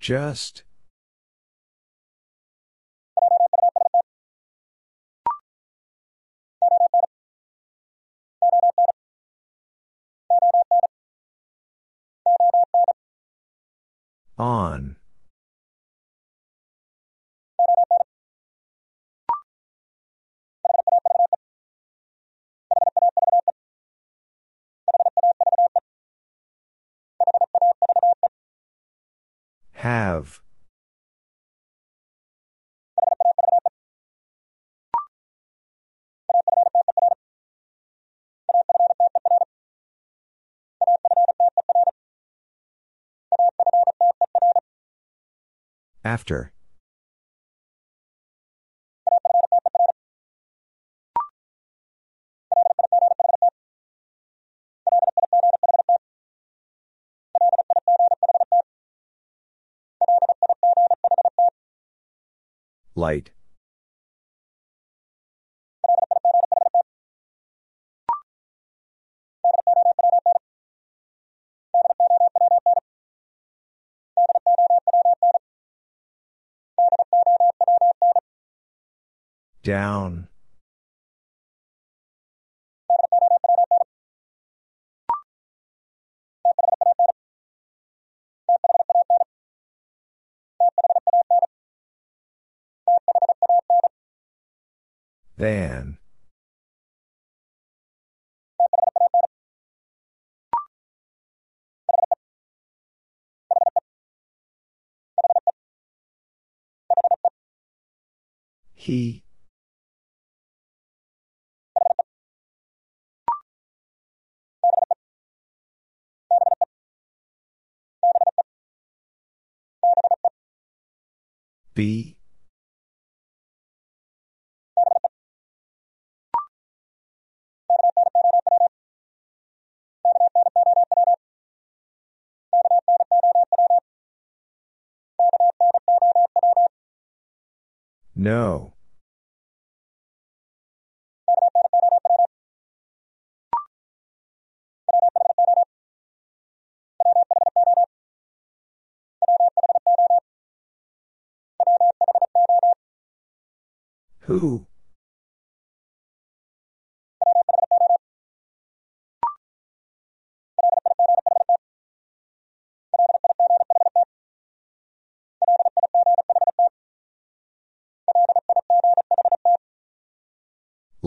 Just. On. Have. After. Light. Down. Than. He. Be. No. Who?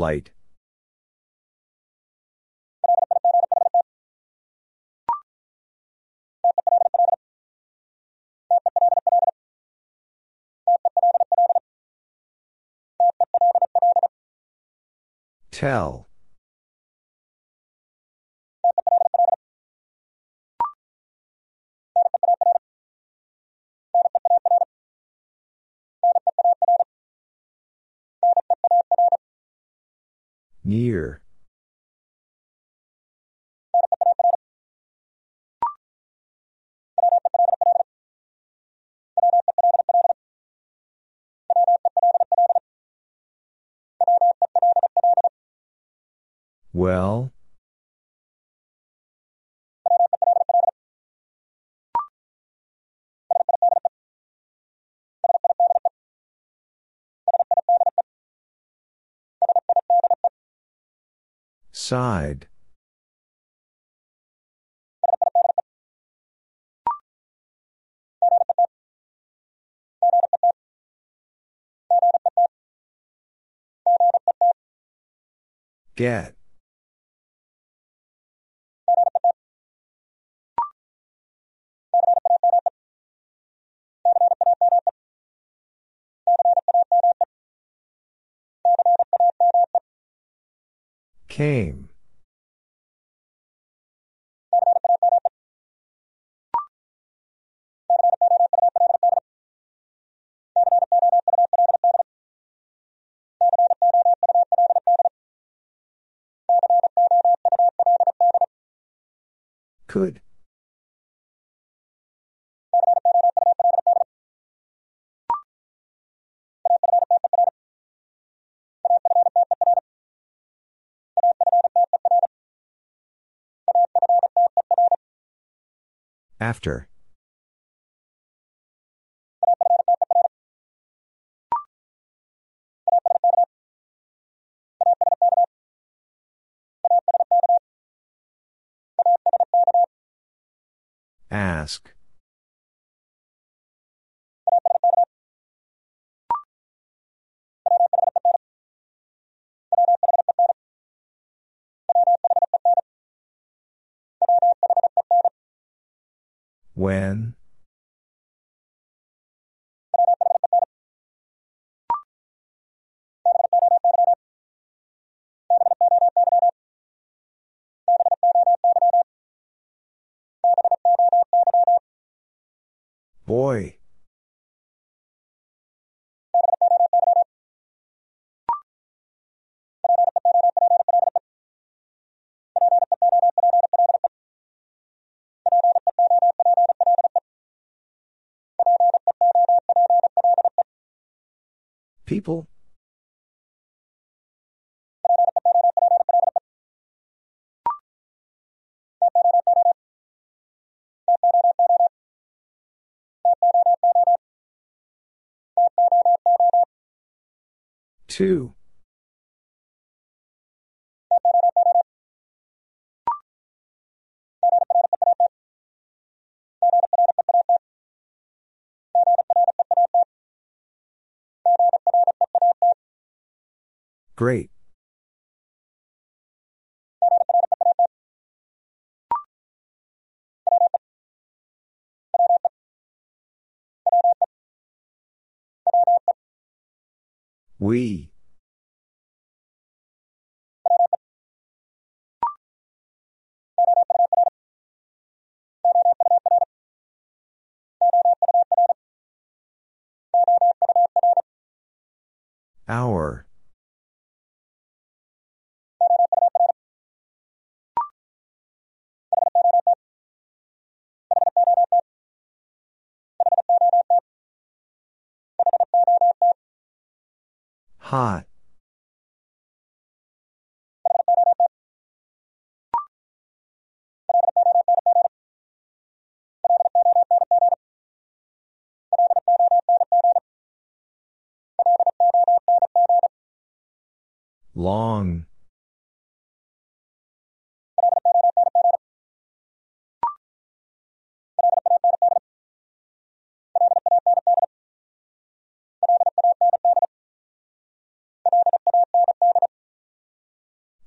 Light. Tell. Near. Well? Side. Get. Came. Could. After. Ask. When? Boy. People? Two. Great. We. Hour. Hot. Long.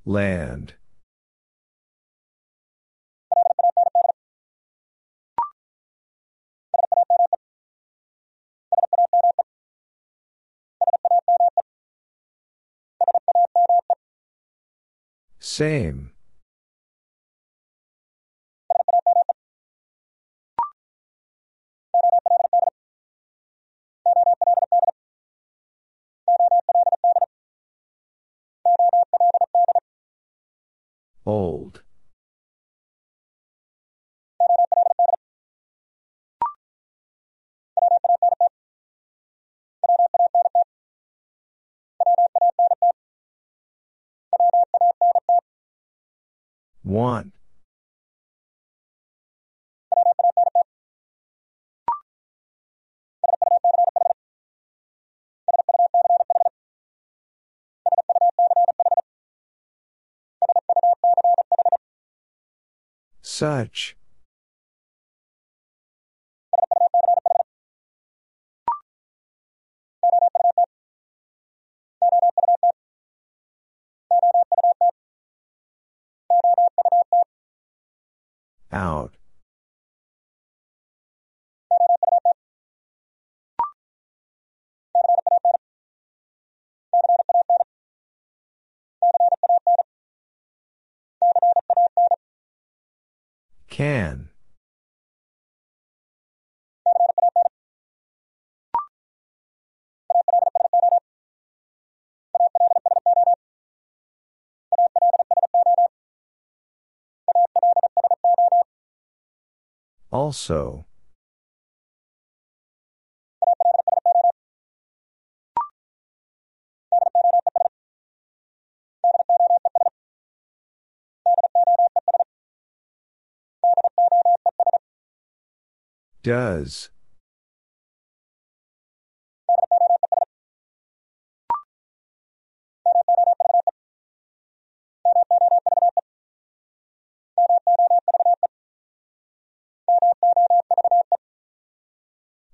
Land. Same. Old. One. Such. Out. Can. Also. Does.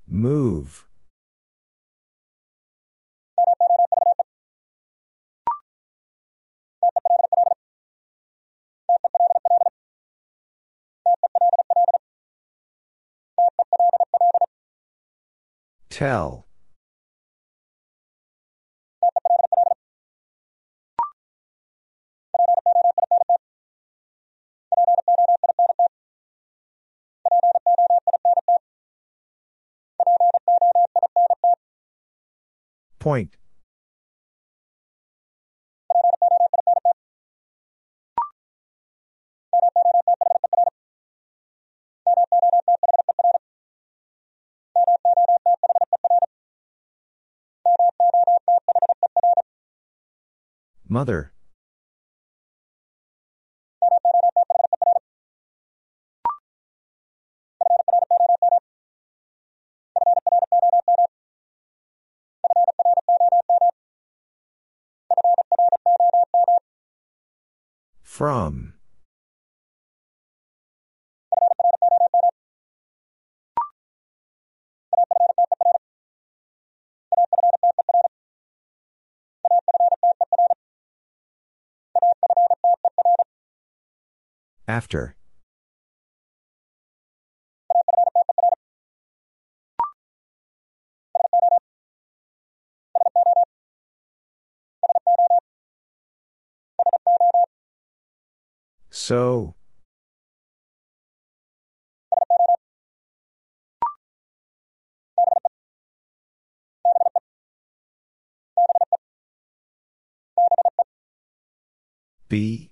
Move. Tell. Point. Mother. From. After. So. Be.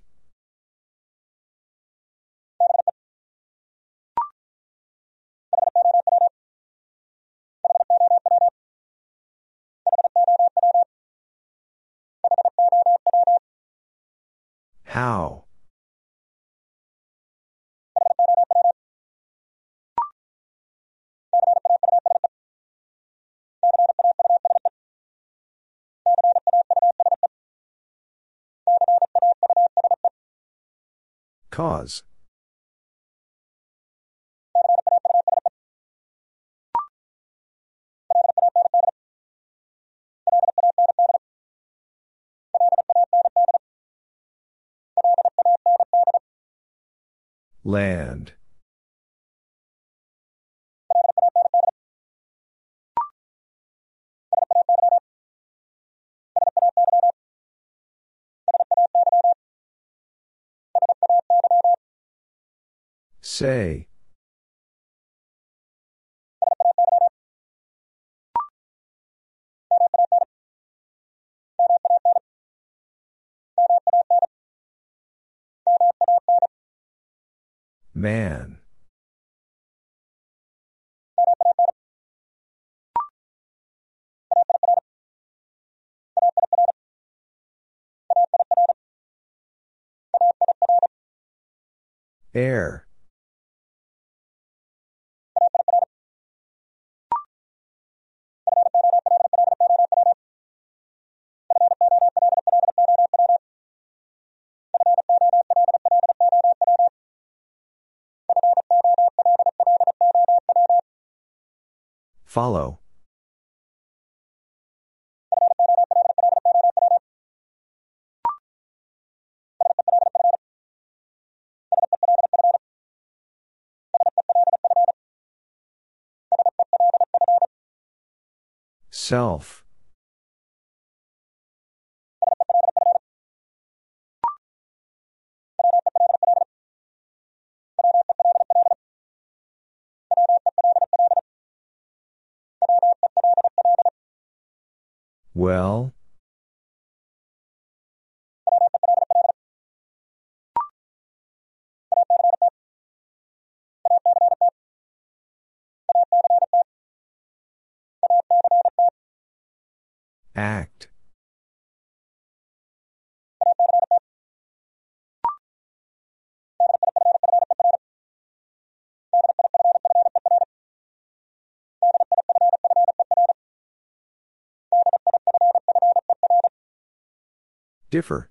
How? Cause. Land. Say. Man. Air. Follow. Self. Well? Act. Differ.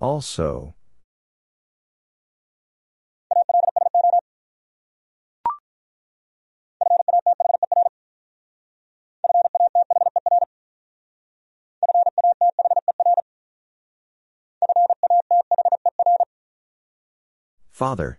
Also. Father.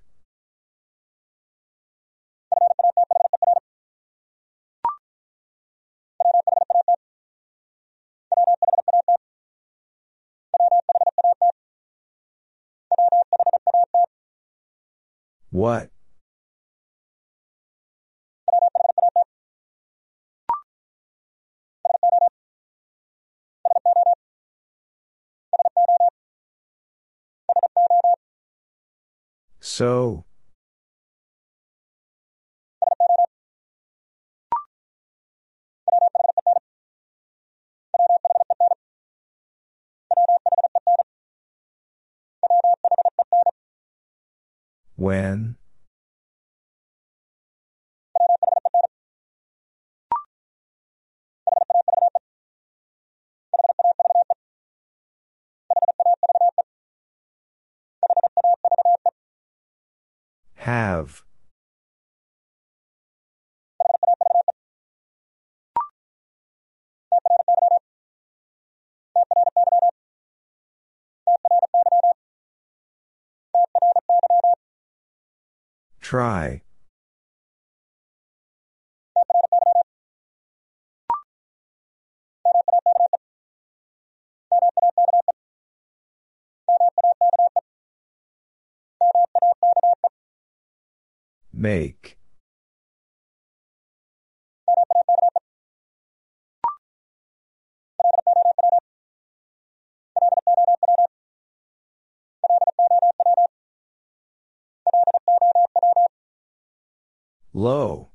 What? So. When? Have. Try. Make. Low.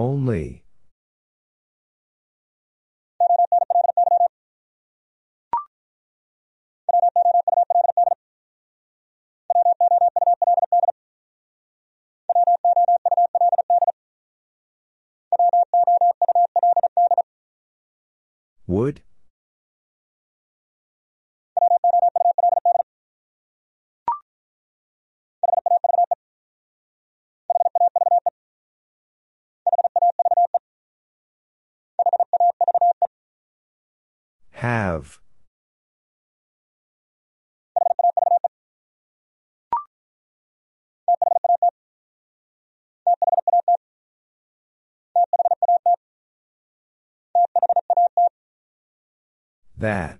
Only. Would? Have. That.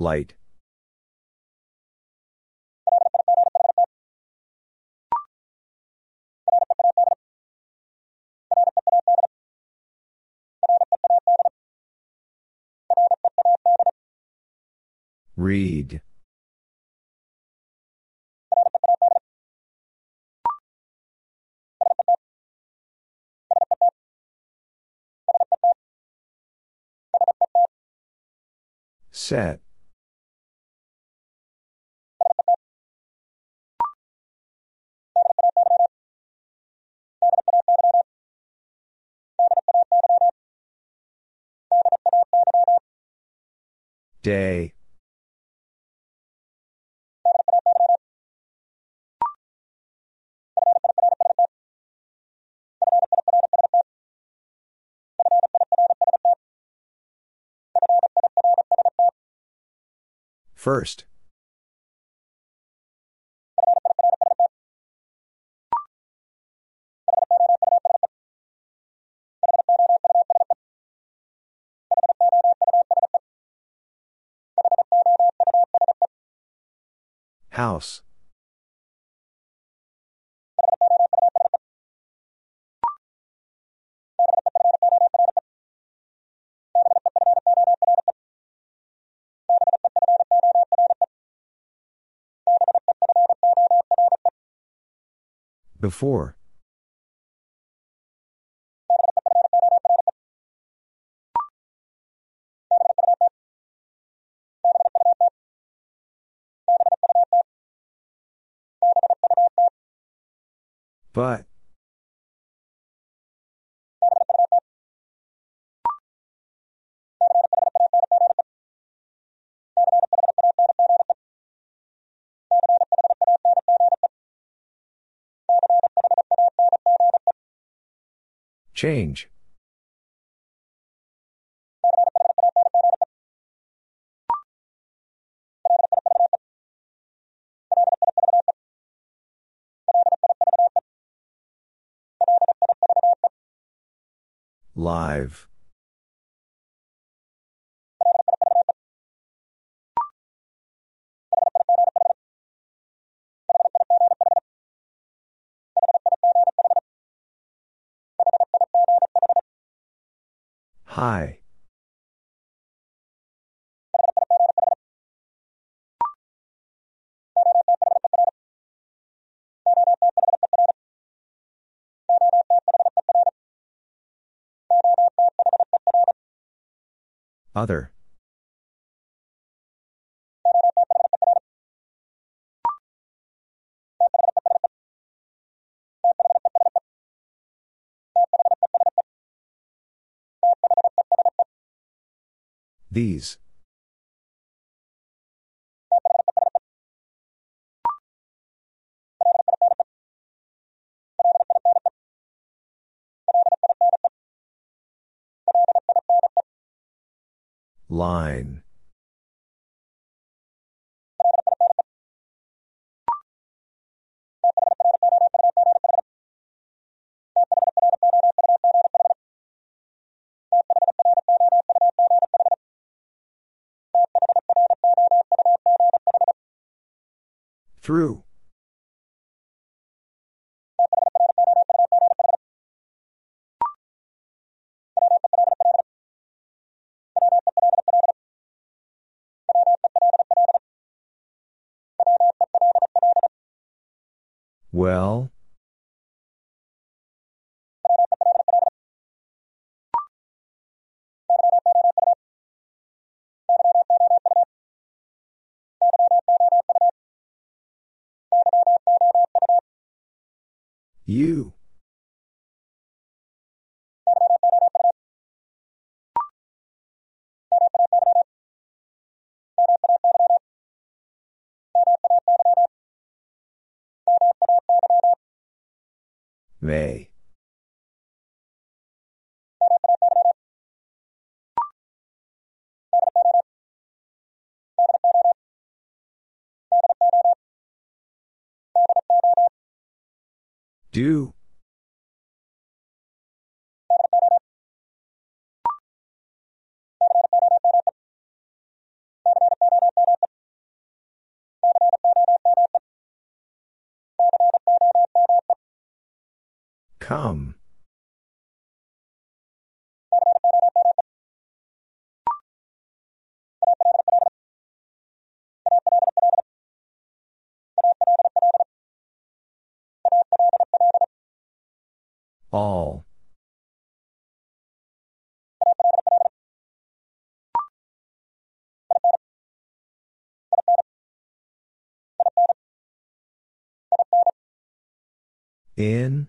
Light. Read. Set. Day. First. House. Before. But. Change. Live. Hi. Other. These. Line. Through. Well? You. May. Do. Come. All. In?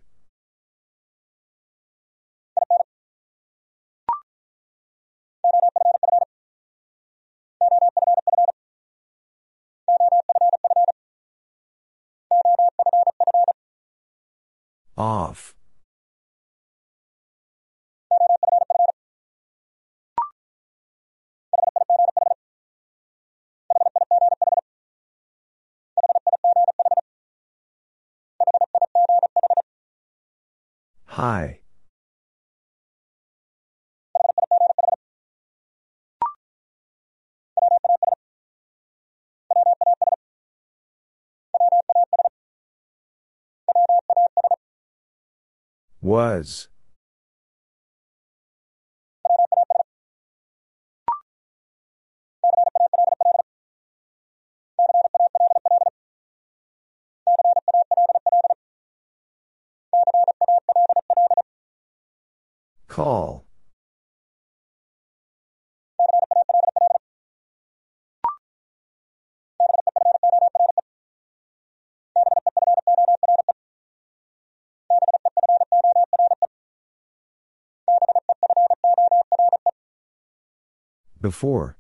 Off. Hi. Was. Call. Before.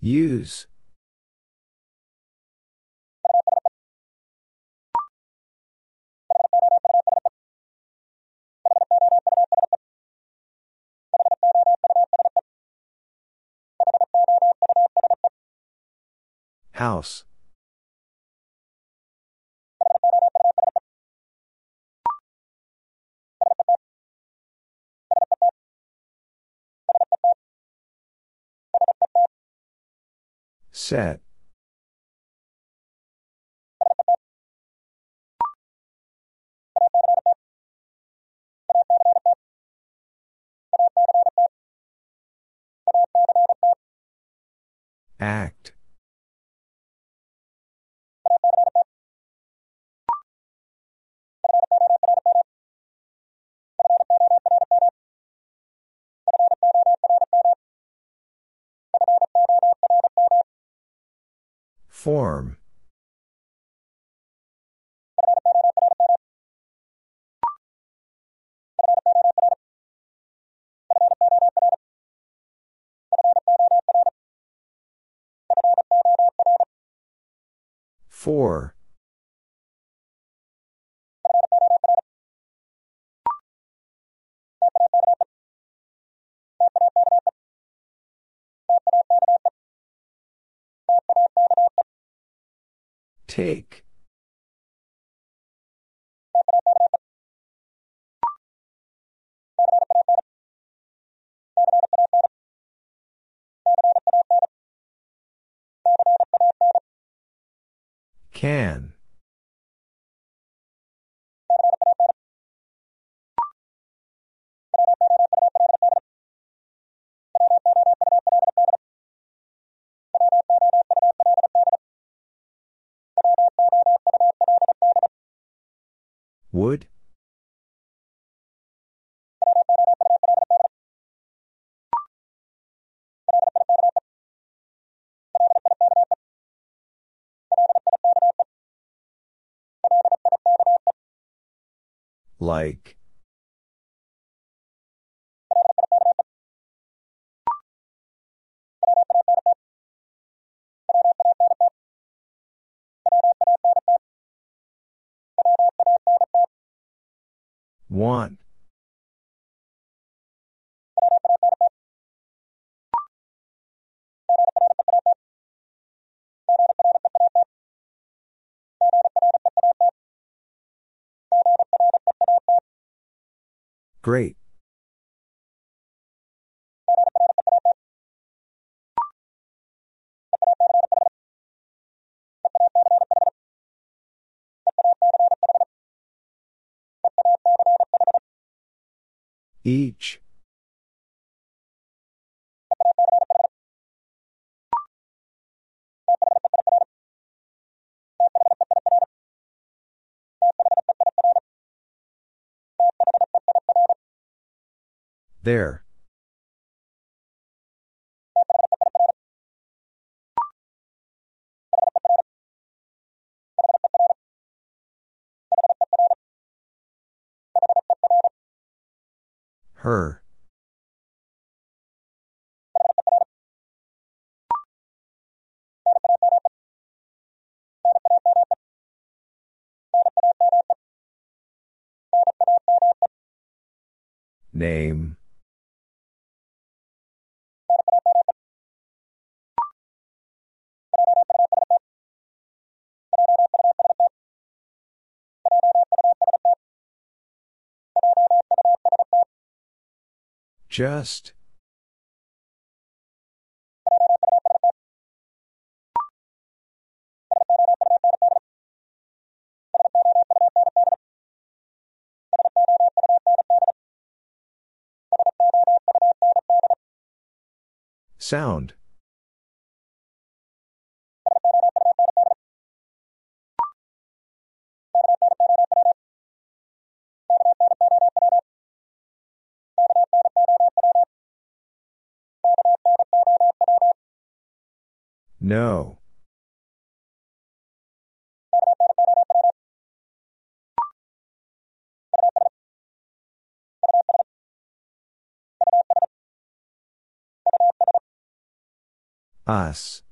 Use. House. Set. Act. Form. Four. Take. Can. Would? Like. Want. Great. Each. There. Her. Name. Just. Sound. No. Us.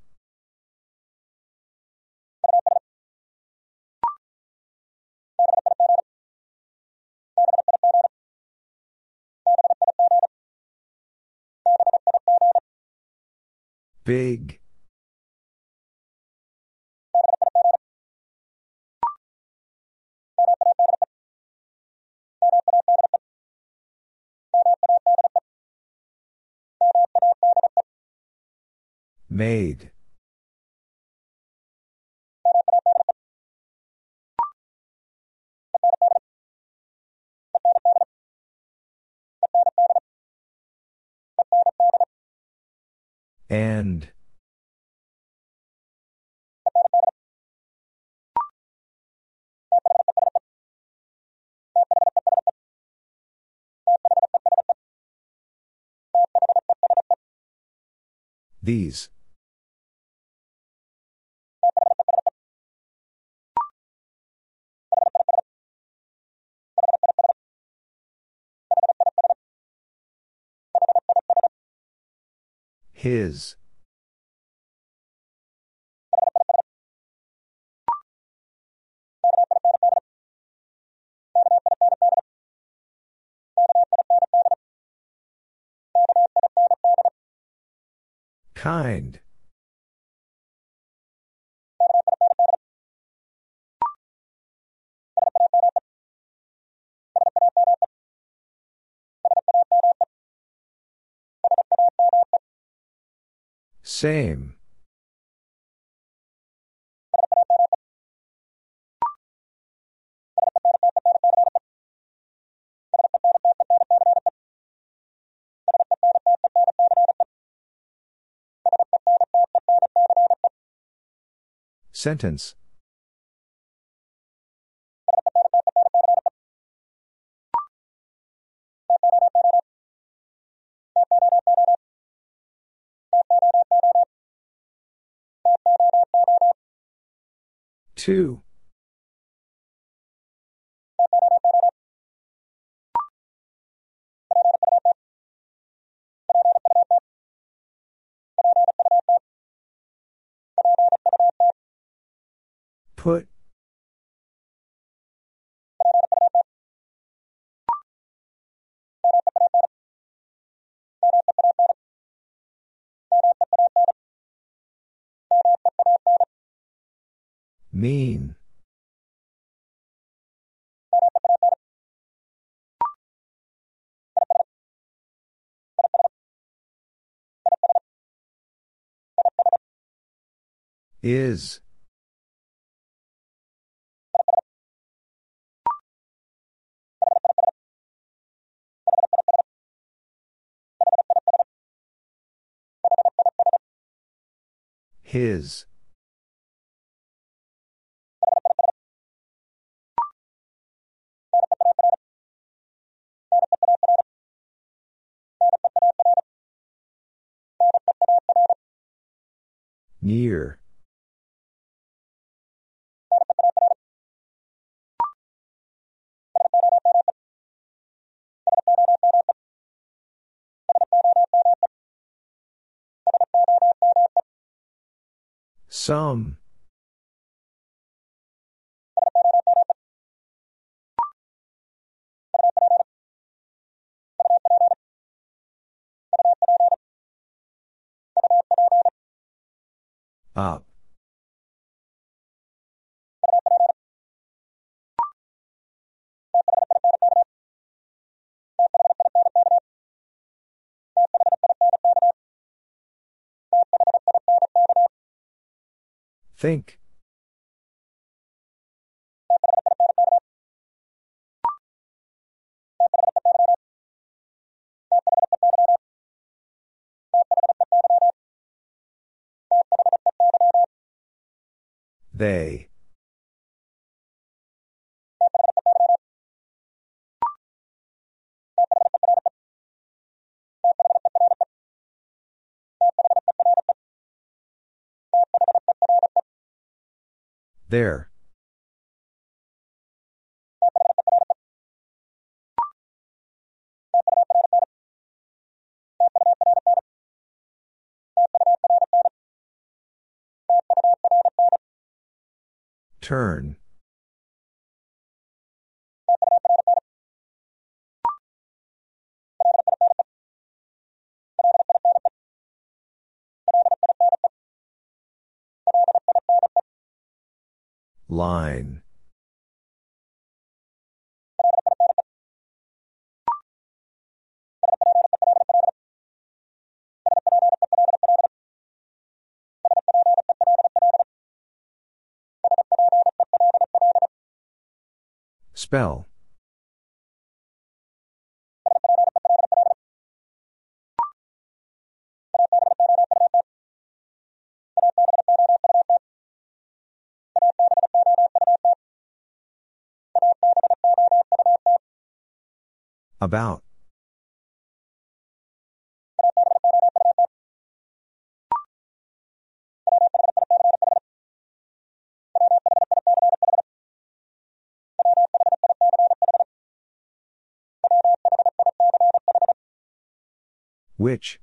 Big. Made. And. These. His. Kind. Same. Sentence. Two. Put. Mean. Is. His. Near. Some. Up. Think. They. There. Turn. Line. Spell. About. Which?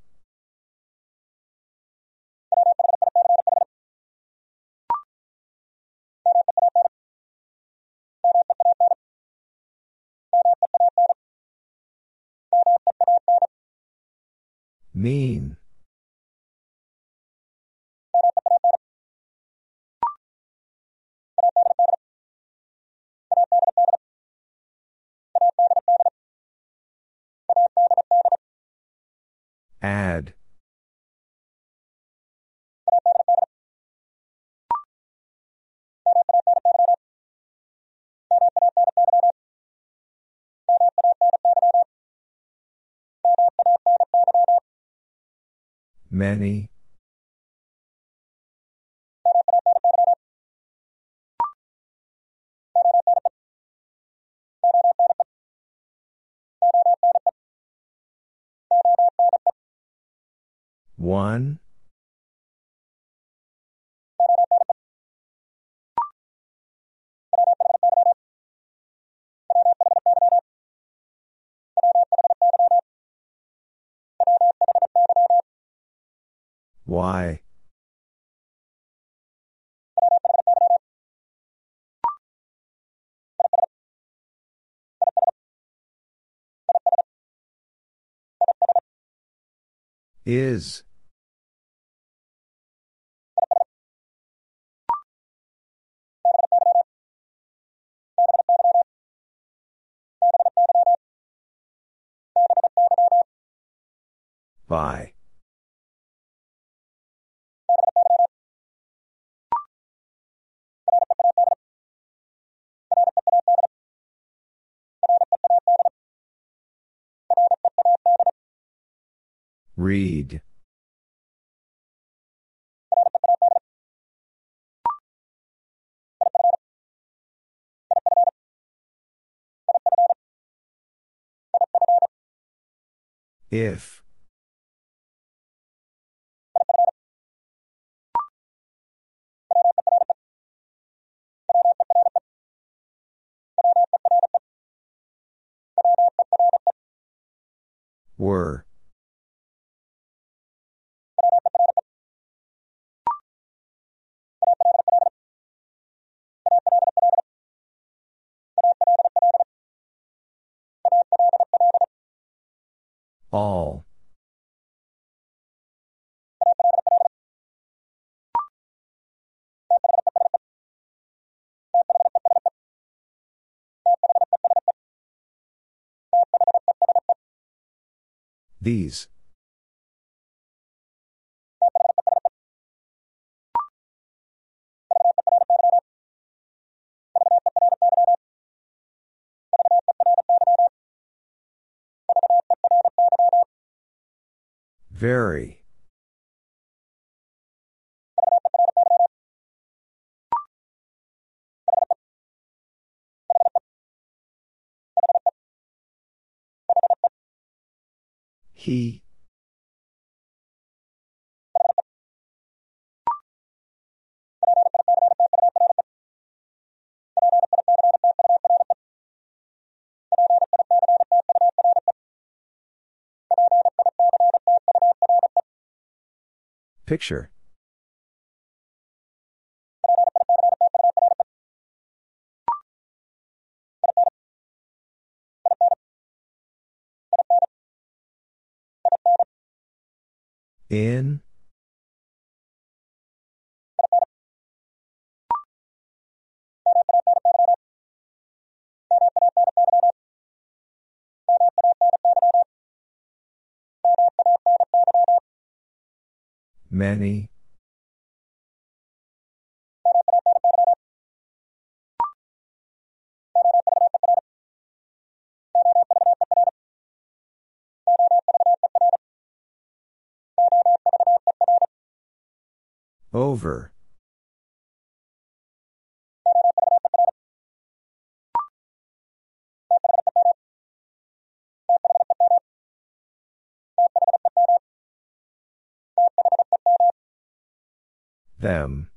Mean. Add. Many. One. Why? Is. By. Read. If. Were. All. These. Very. He. Picture. In. Many. Over. Them.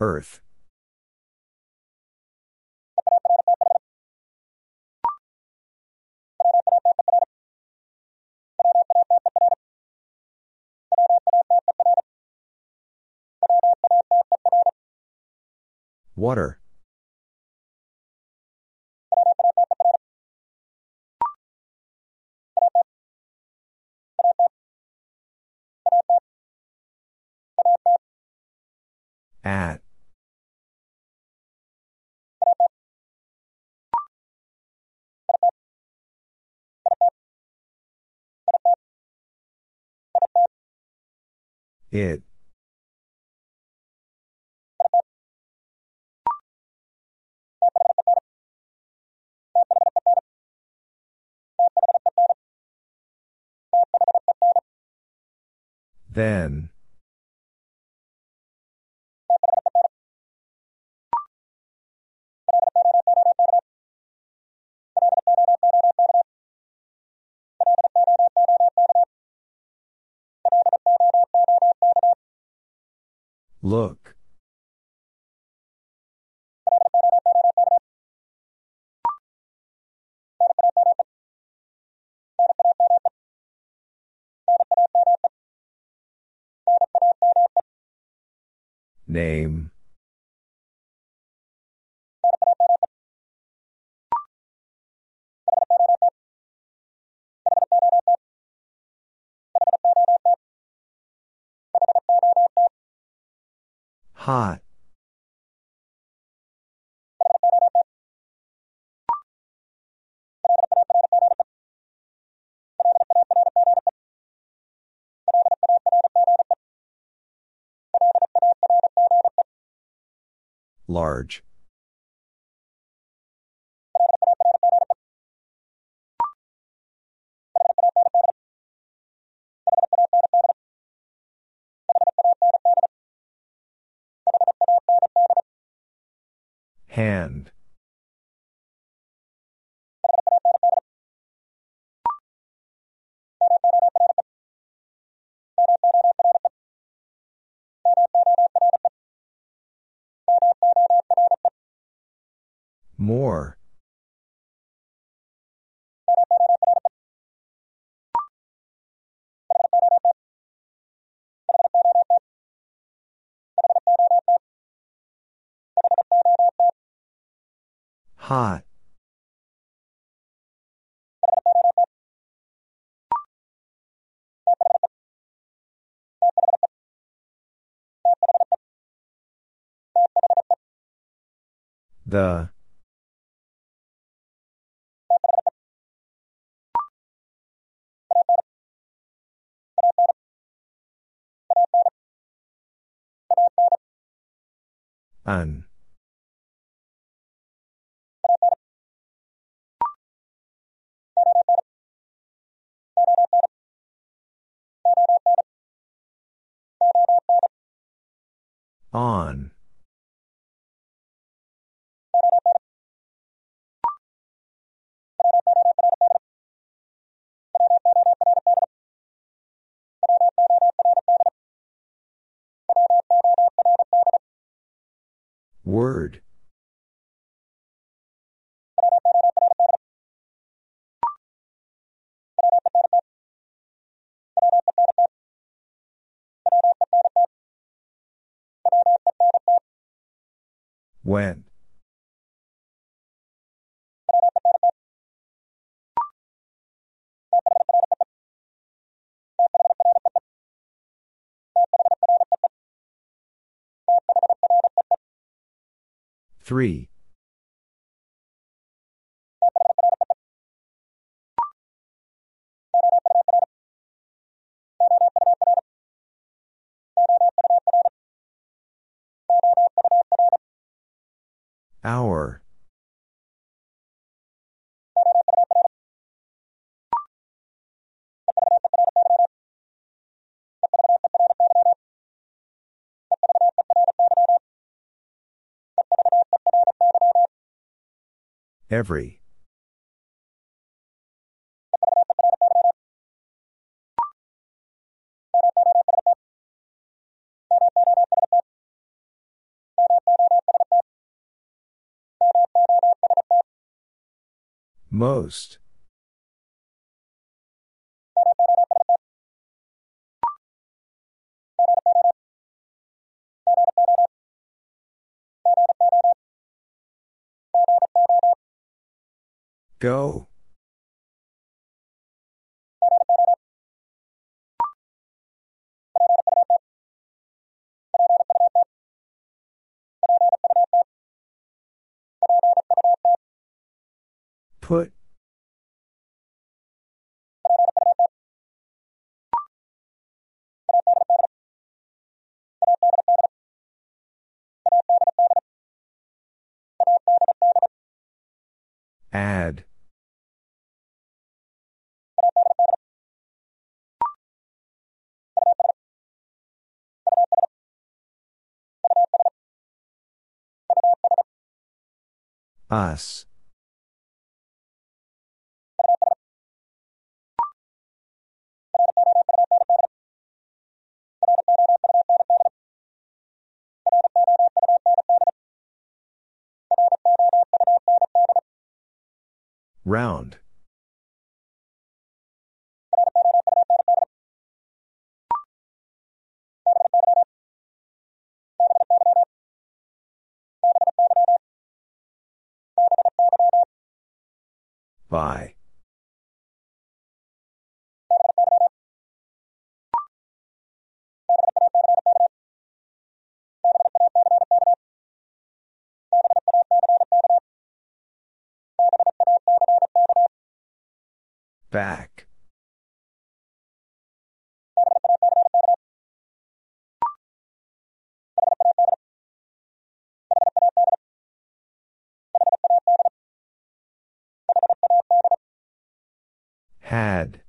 Earth. Water. At. It. Then. Look. Name. Hot. Large. Hand. More. Hot. The. An. On. Word. When. Three. Hour. Every. Most. Go. Put. Add. Us. Round. By. Back. Had.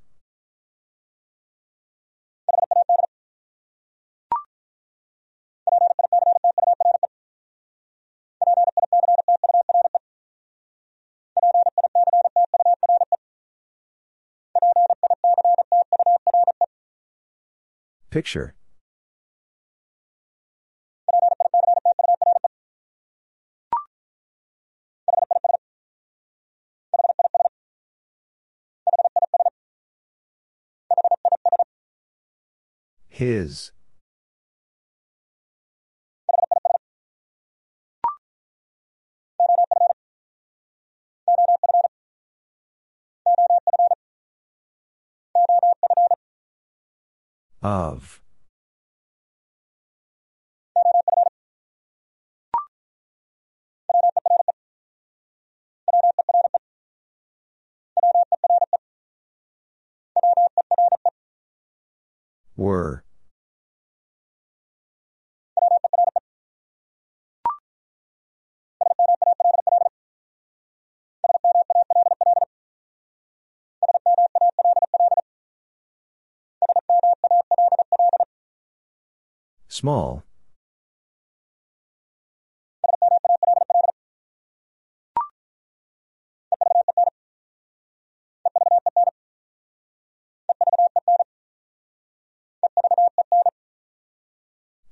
Picture. His. Of. Were. Small.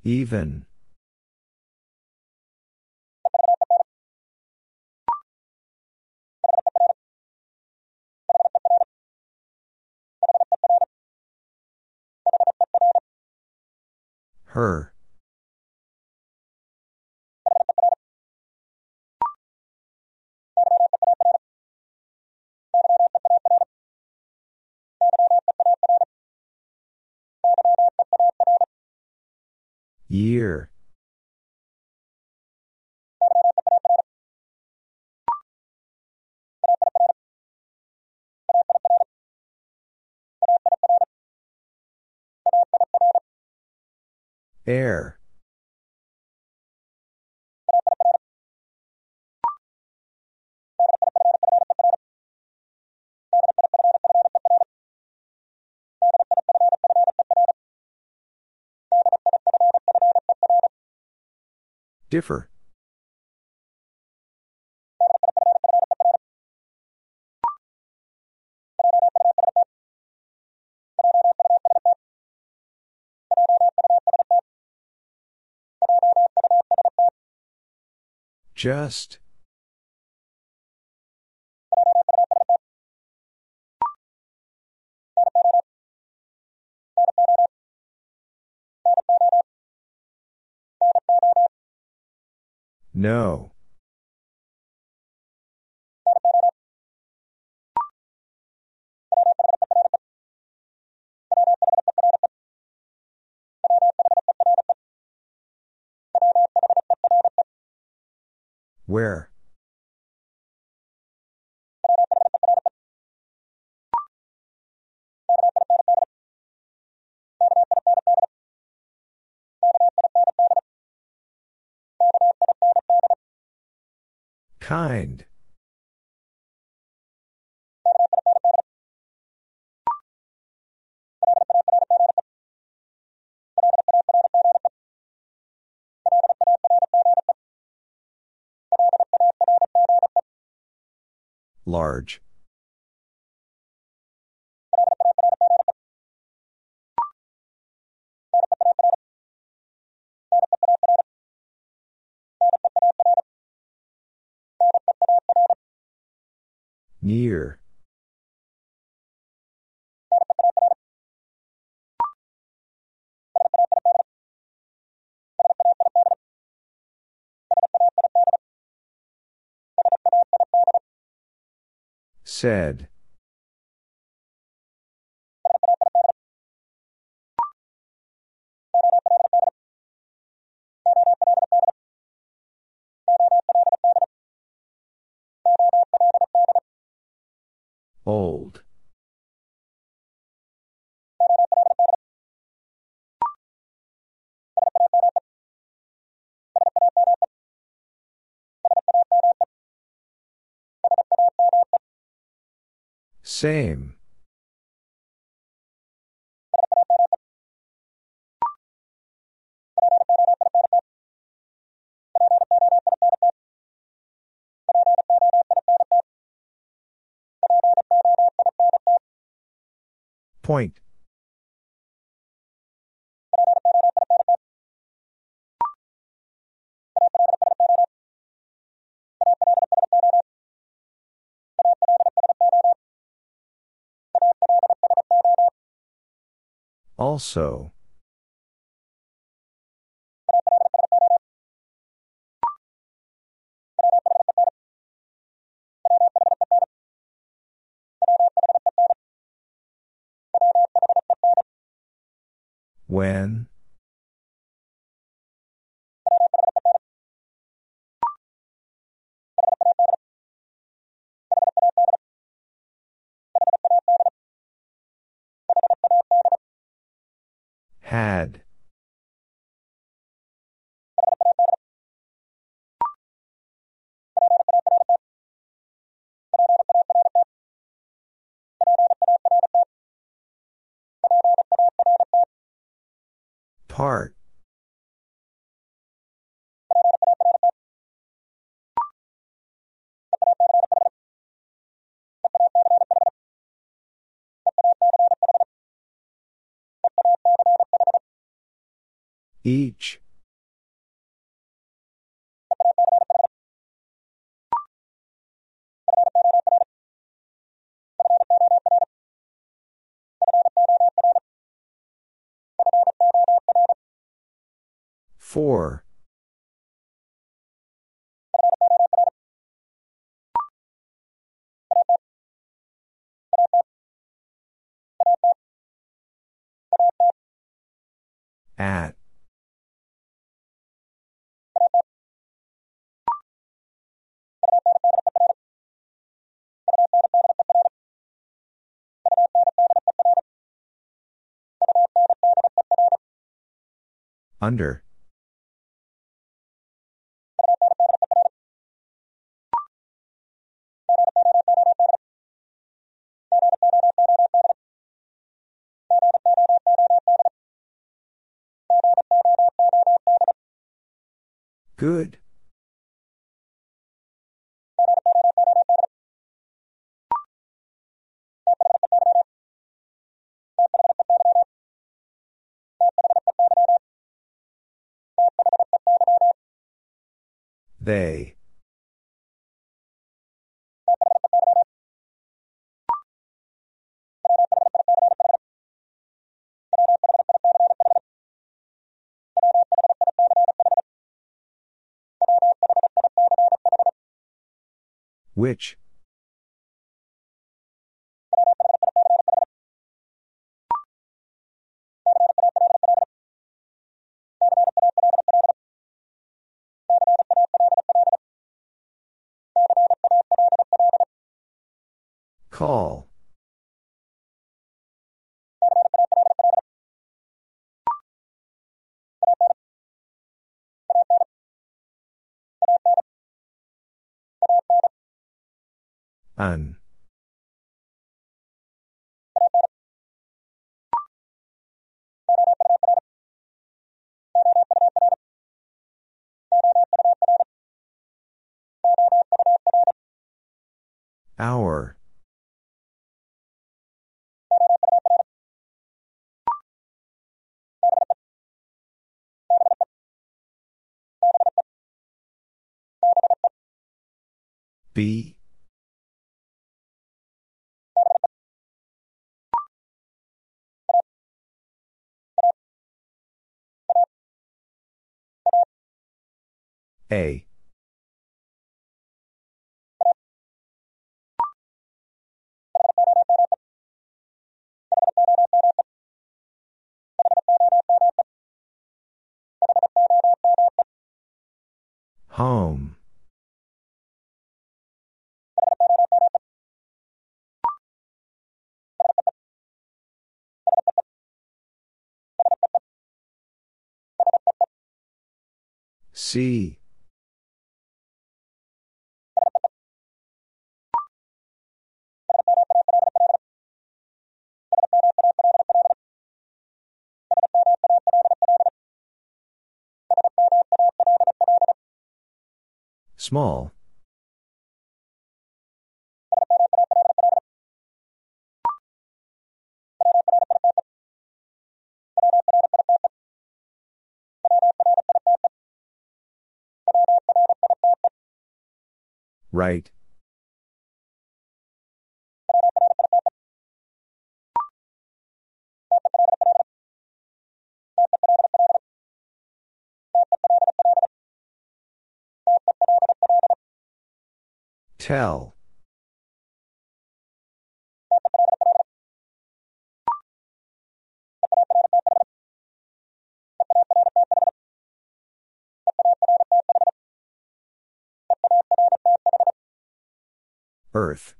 Even. Her. Year. Air. Differ. Just. No. Where? Kind. Large. Near. Said. Old. Same. Point. Also. When? Had. Part. Each. Four. At. Under. Good. They. Which? Call. An. Hour. B. A. Home. See. Small. Right. Tell. Earth.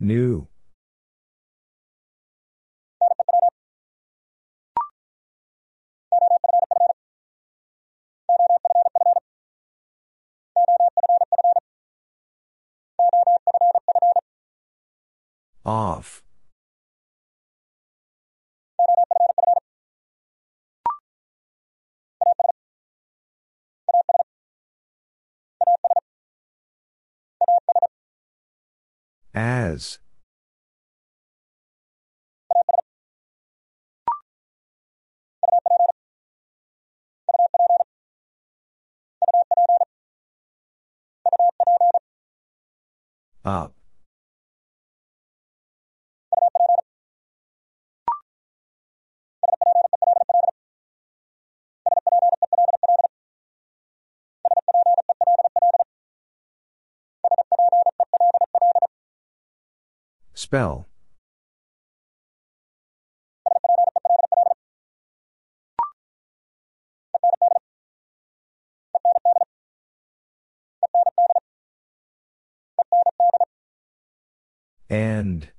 New. Off. As. Up. Spell. And.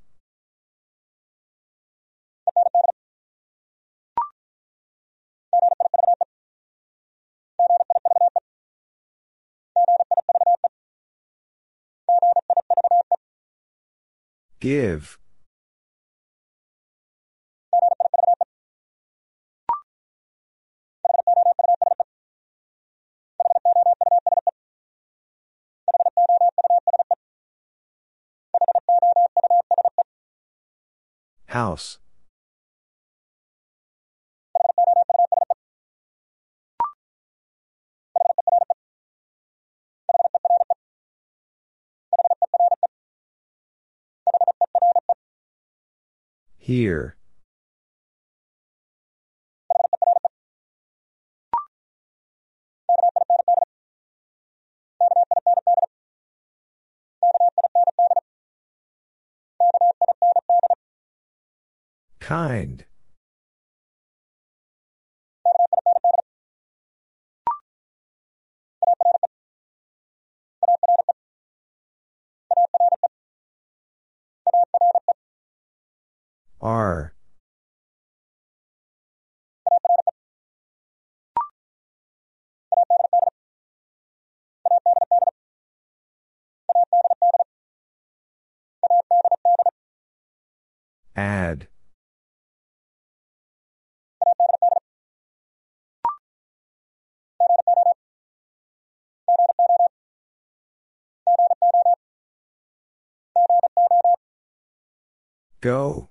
Give. House. Here. Kind. Are. Add. Go.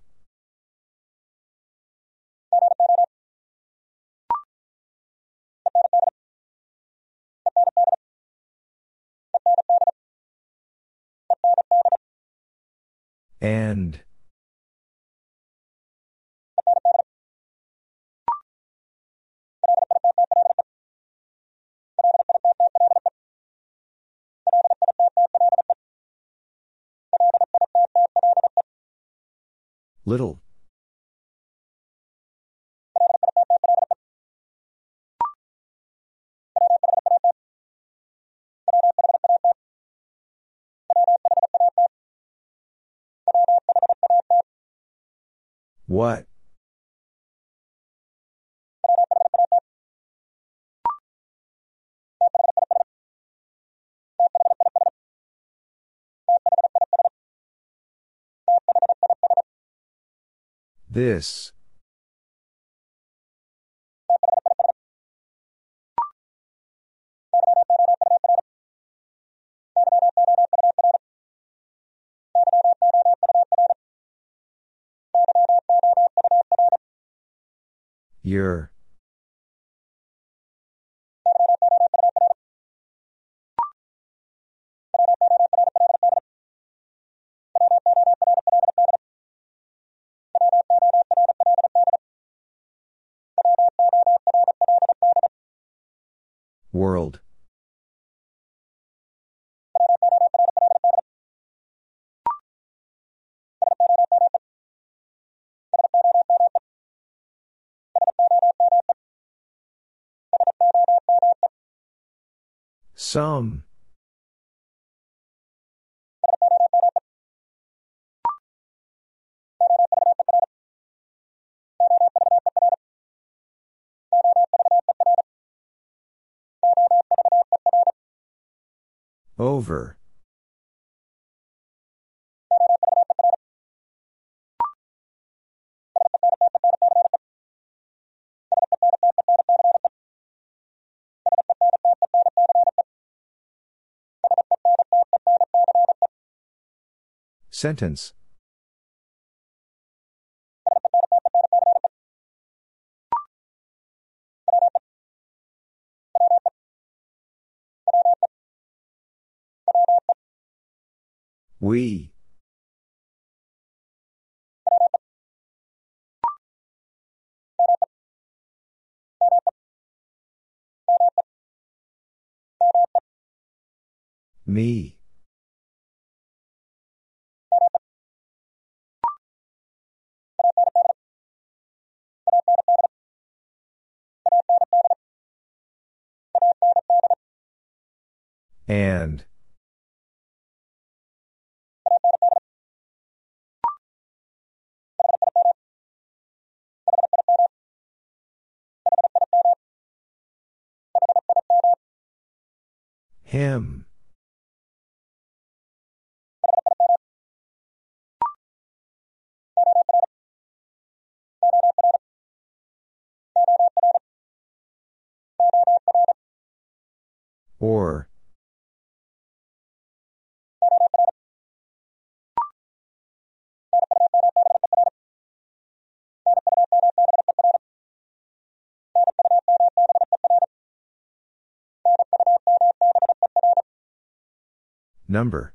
And. Little. What? This. Your. World. Some. Over. Sentence. We. Me. And. Him. Or. Number.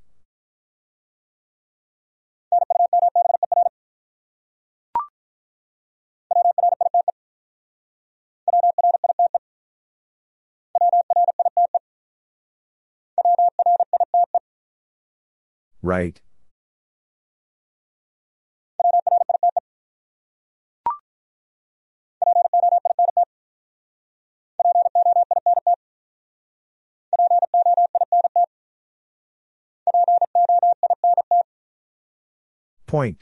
Right. Point.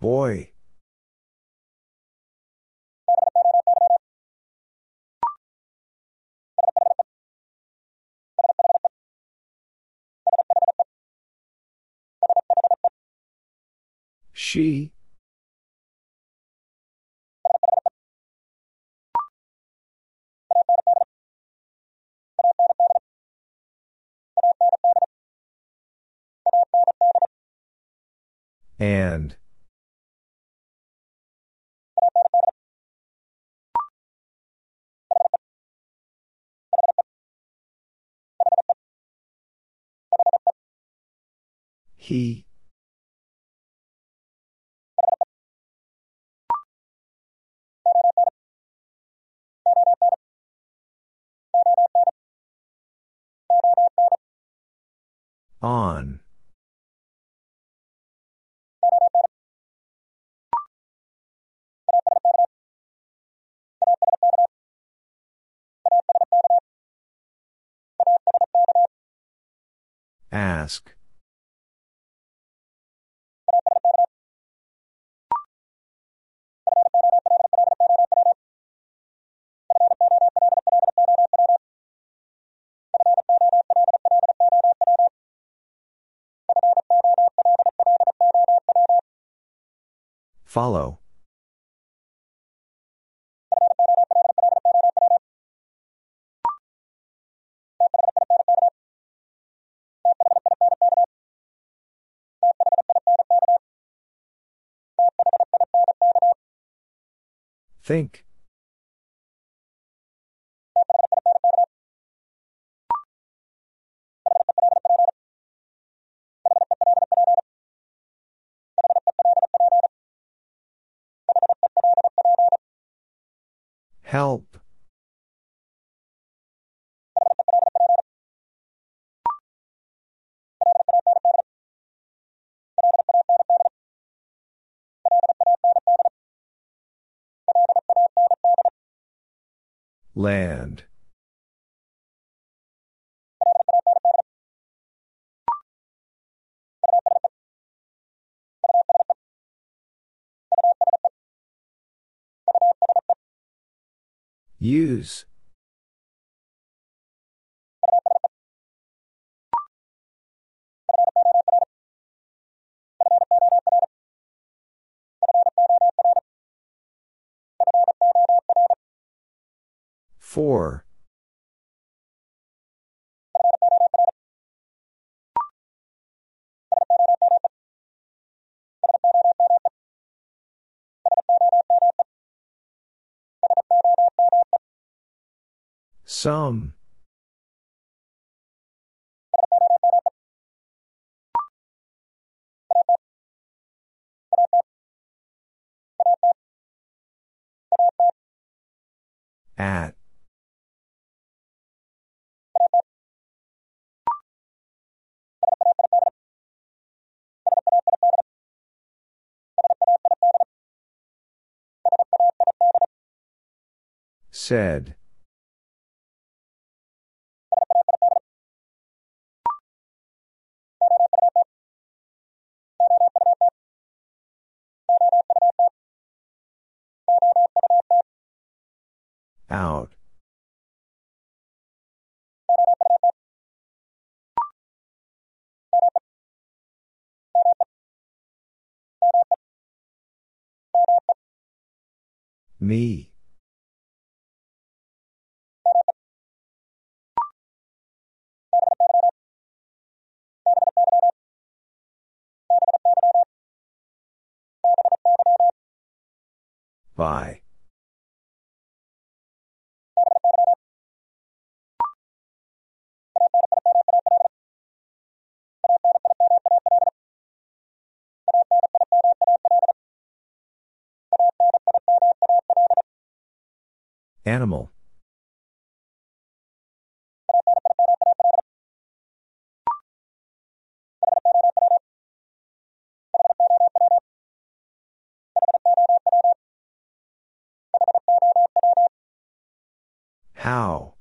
Boy. She. And. He. On. Ask. Follow. Think. Help. Land. Use. Four Some. At. Said. Out. Me. By. Animal. How?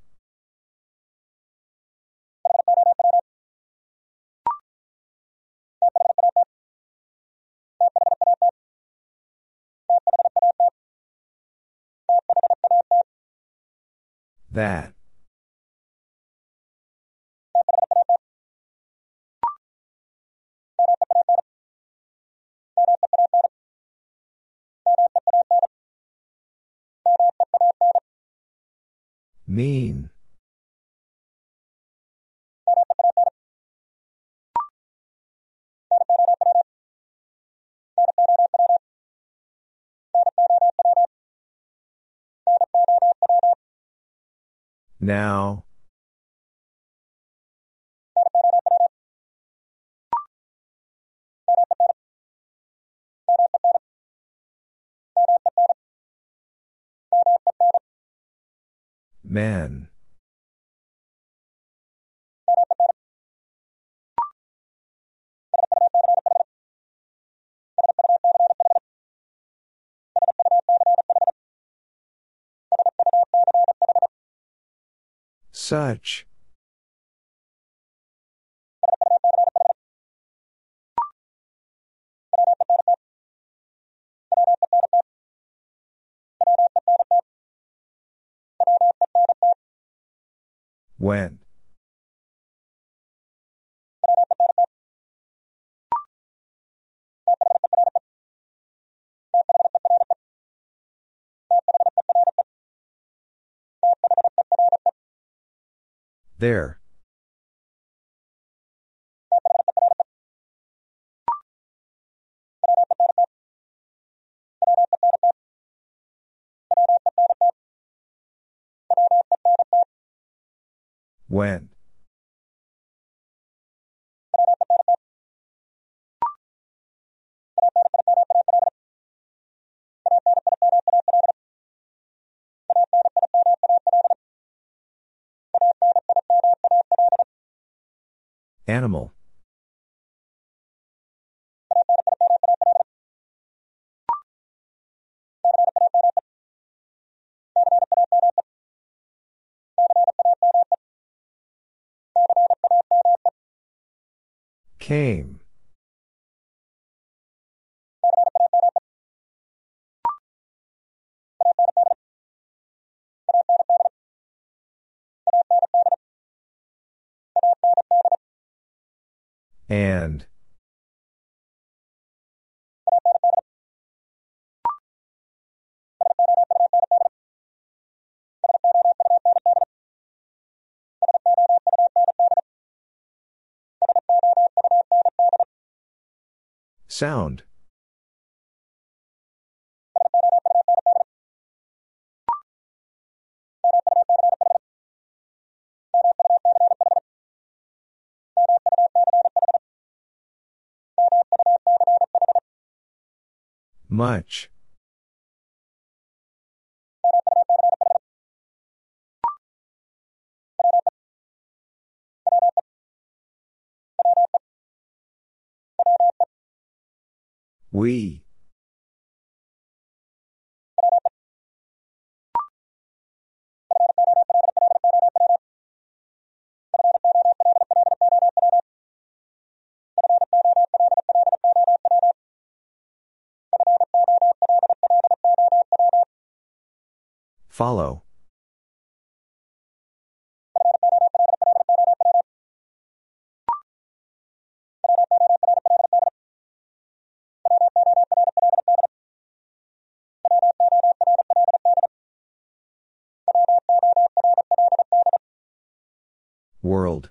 That. Mean. Now. Men. Such. When. There. When. Animal. Came. And. Sound. Much. We. Follow. World.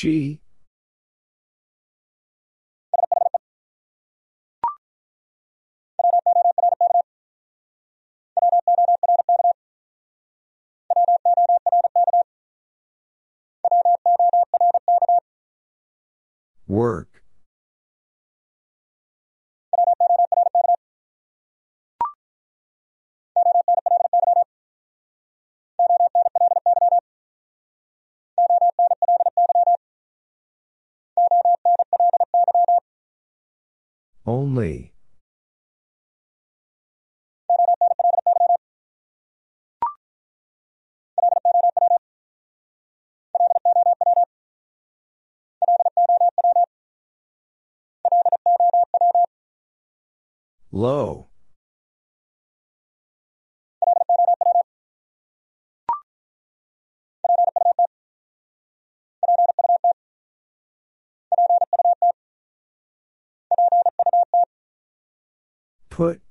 She. Work. Only. Low. Put.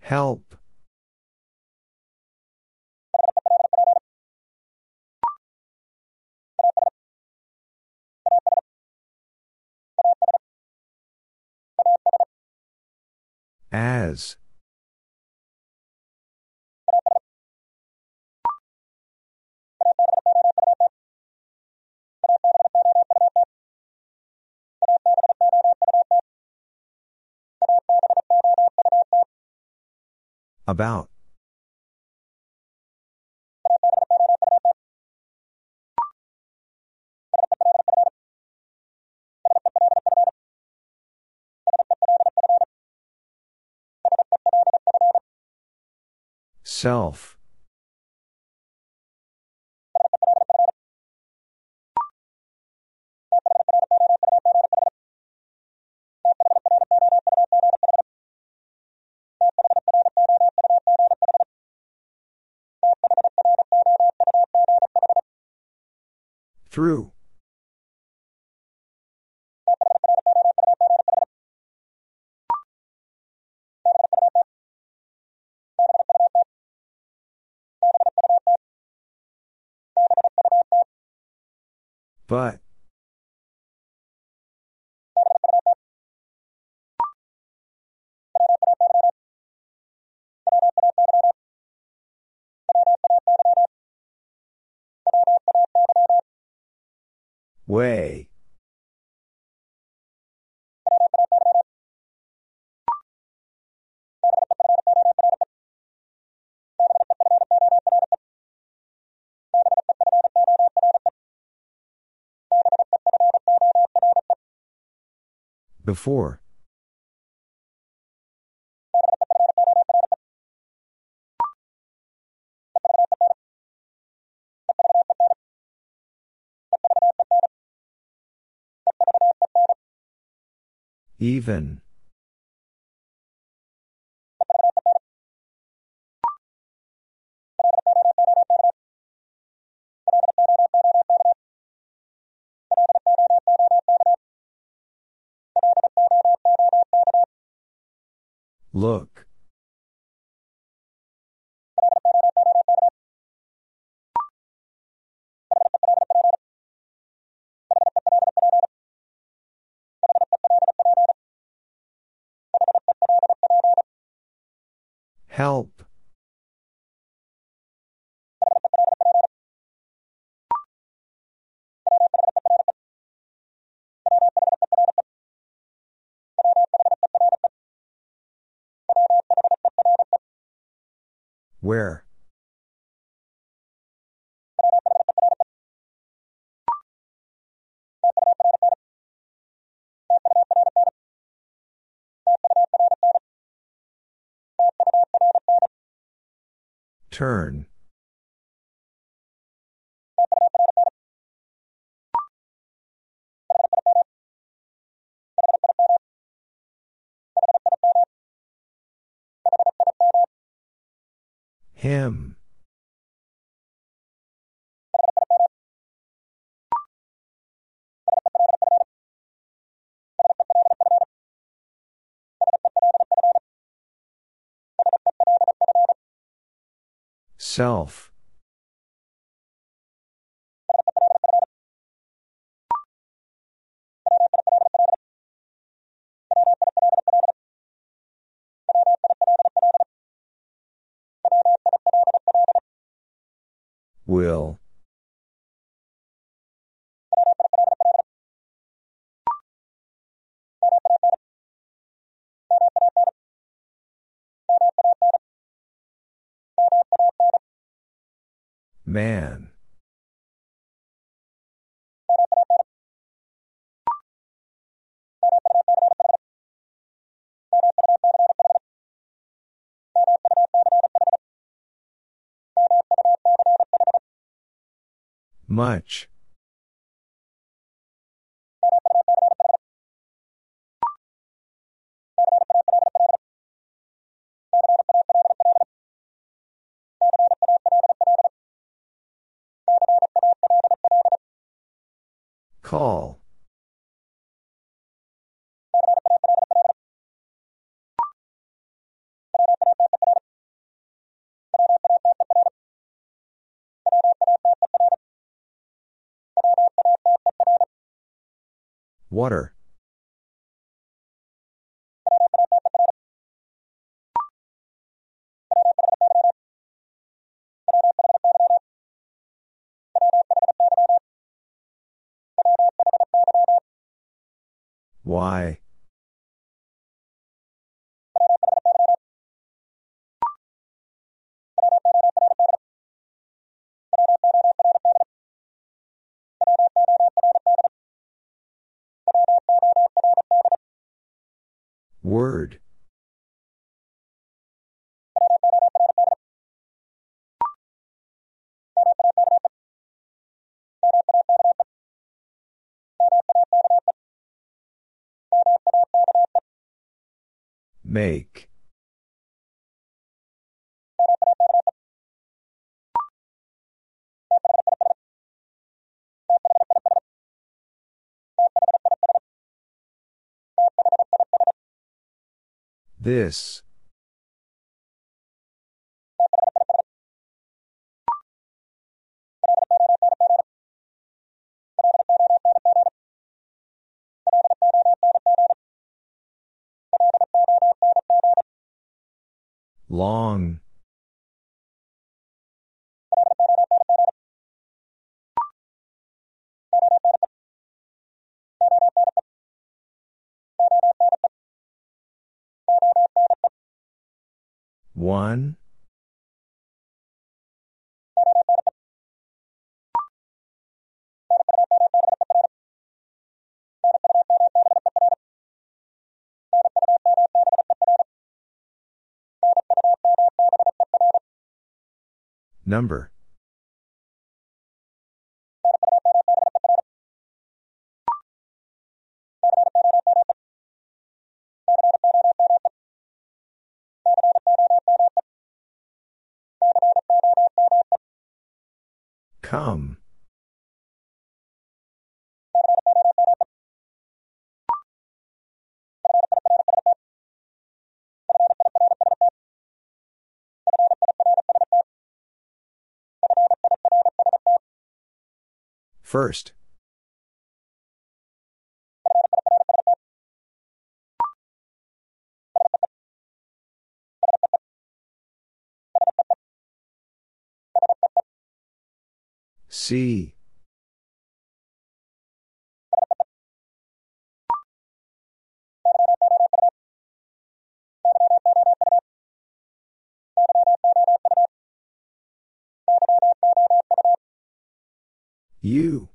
Help. As. About. Self. Through. But. Way. Before. Even. Look. Help. Where? Turn. Him. Self. Will. Man. Much. Call. Water. Why? Word. Make. This. Long. One. Number. Come. First. See. You.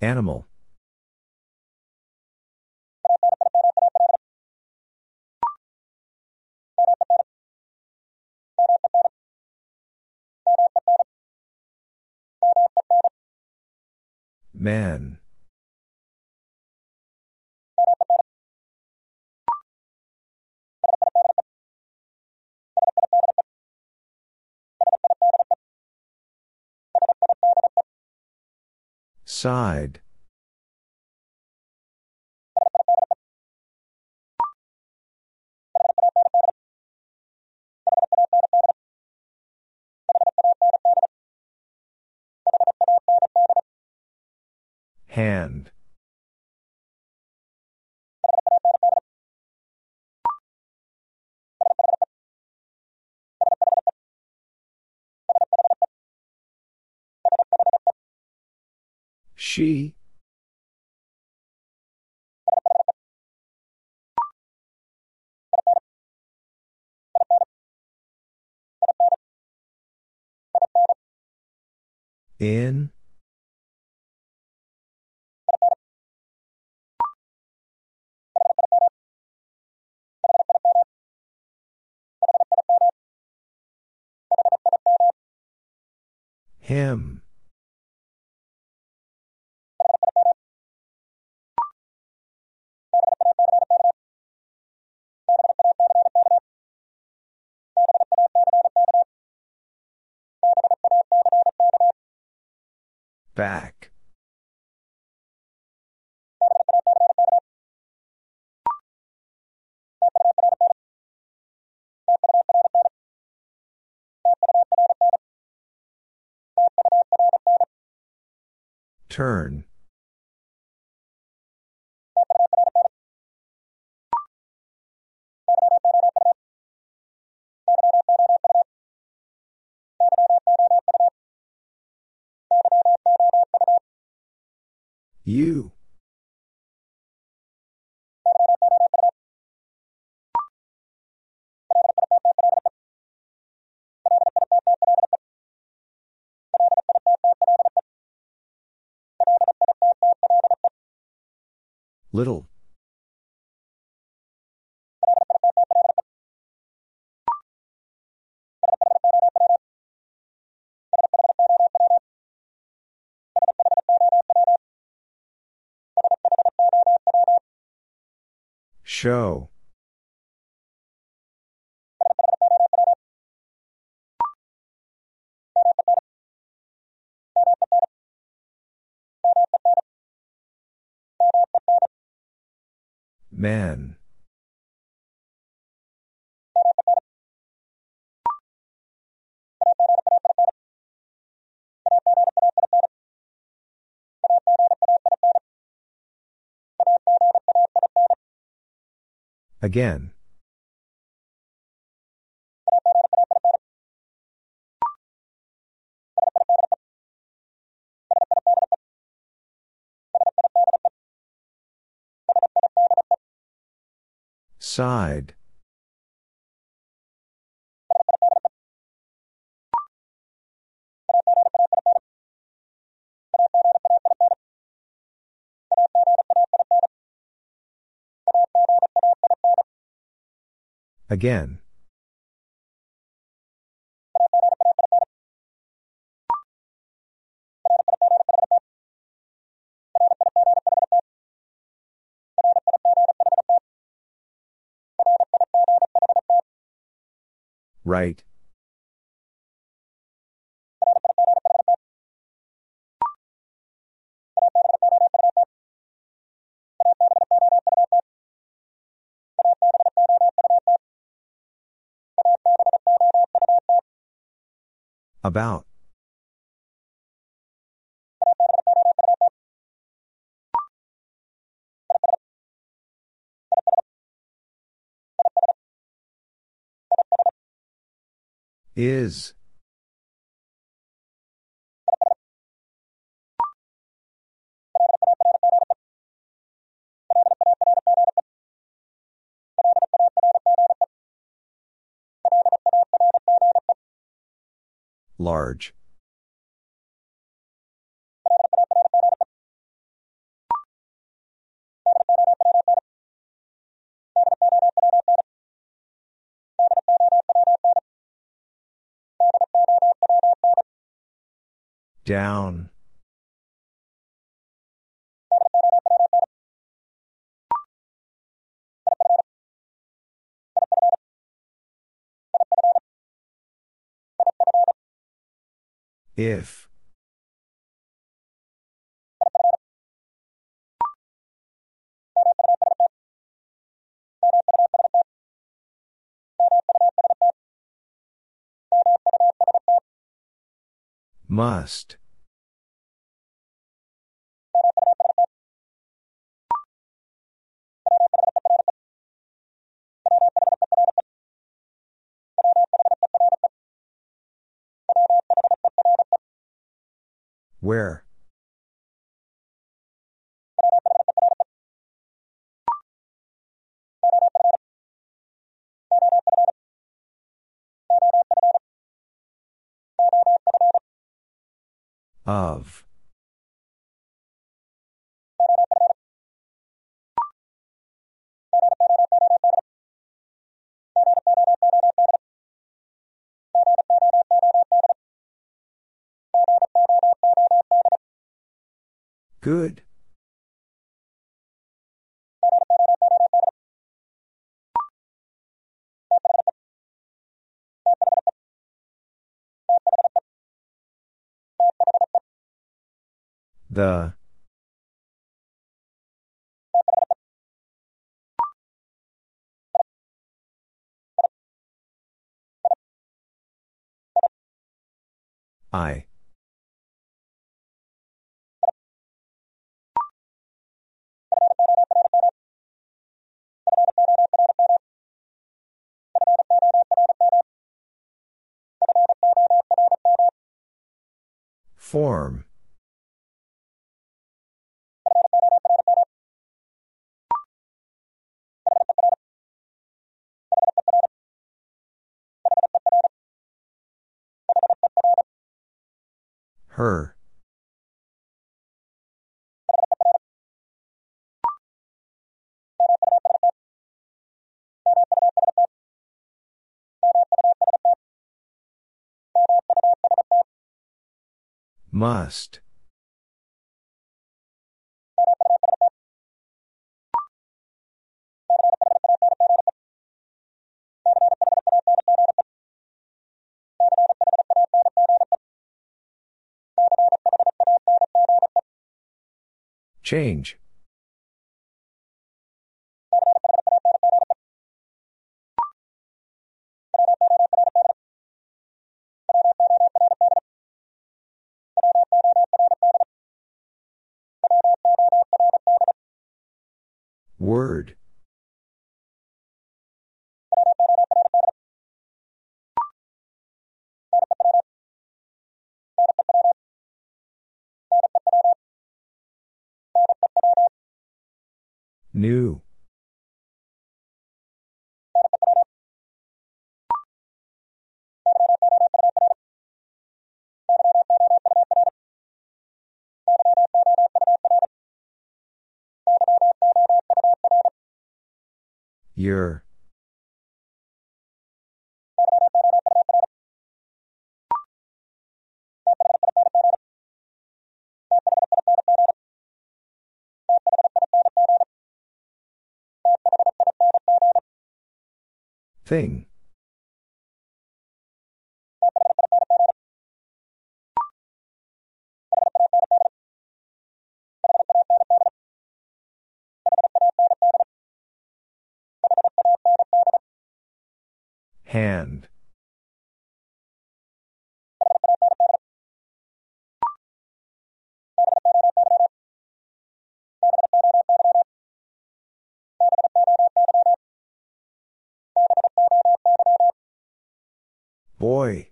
Animal. Man. Side. Hand. She. In. Him. Back. Turn. You. Little. Show. Man. Again. Side. Again. Right. About. Is. Large. Down. If. Must. Where? Of. Good. The. I. Form. Her. Must. Change. Word. New. Your. Thing. Hand. Boy.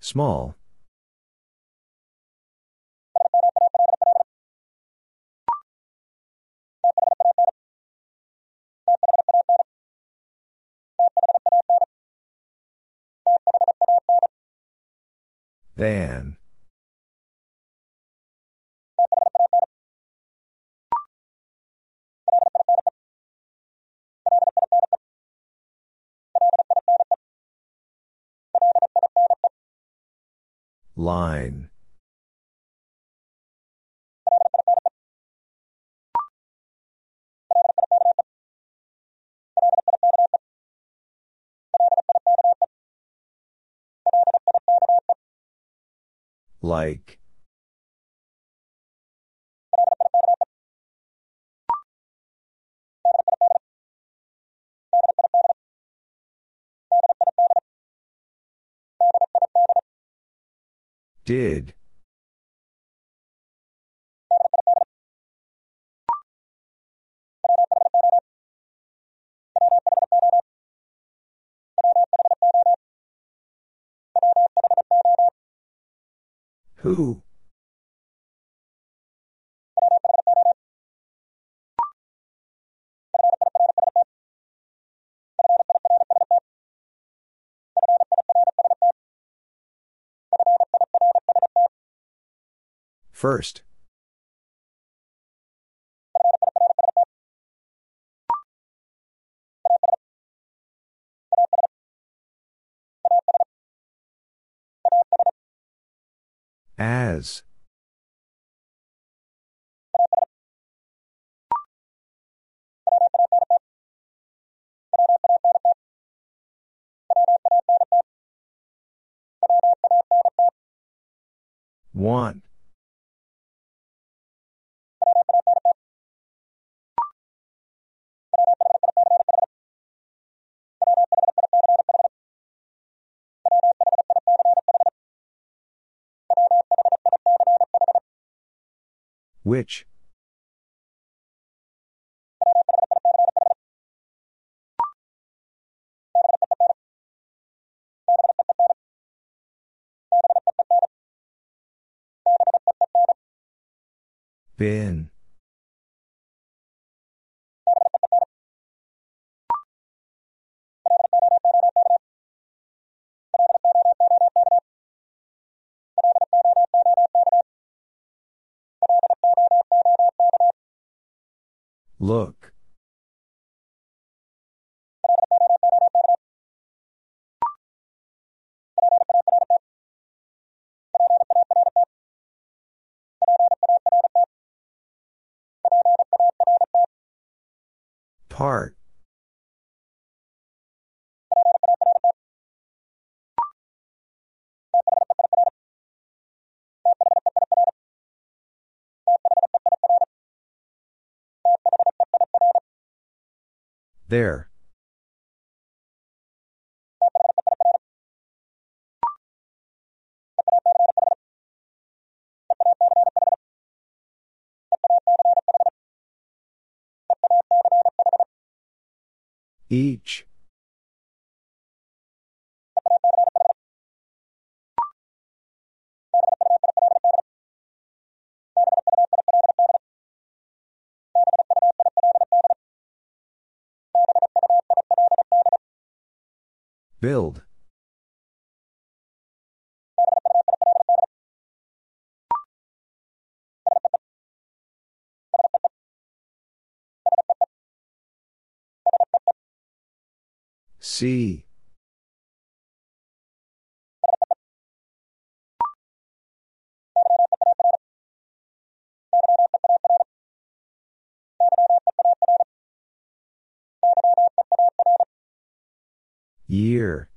Small. Than. Line. Like. Did. Who? First. As. Want. Which? Bin. Look. Part. There. Each. Build. See. Year.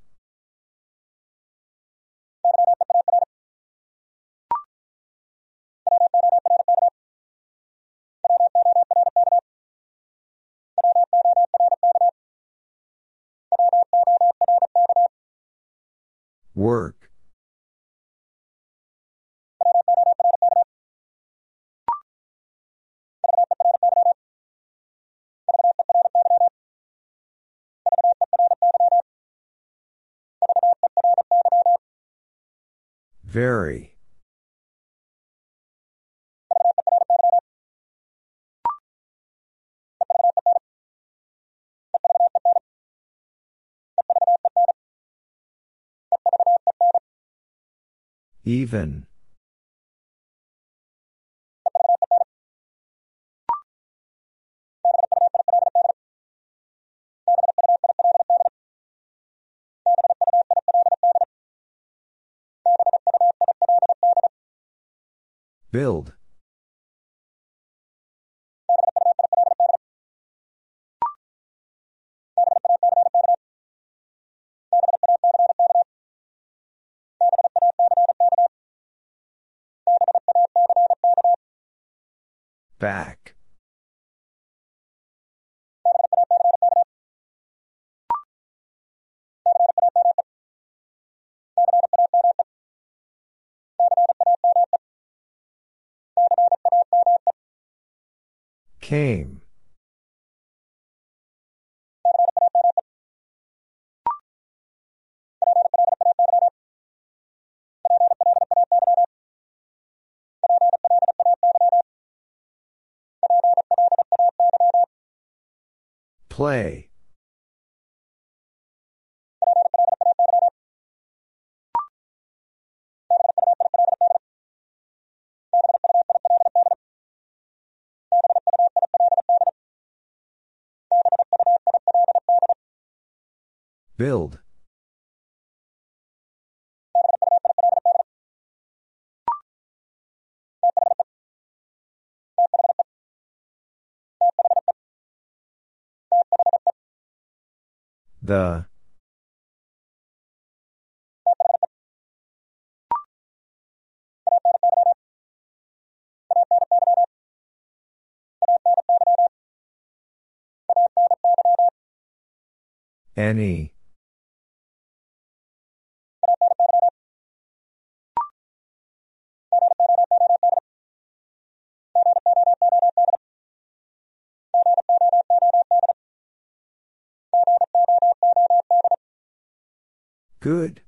Work. Very. Even. Build. Back. Came. Play. Build. The. Any. Good.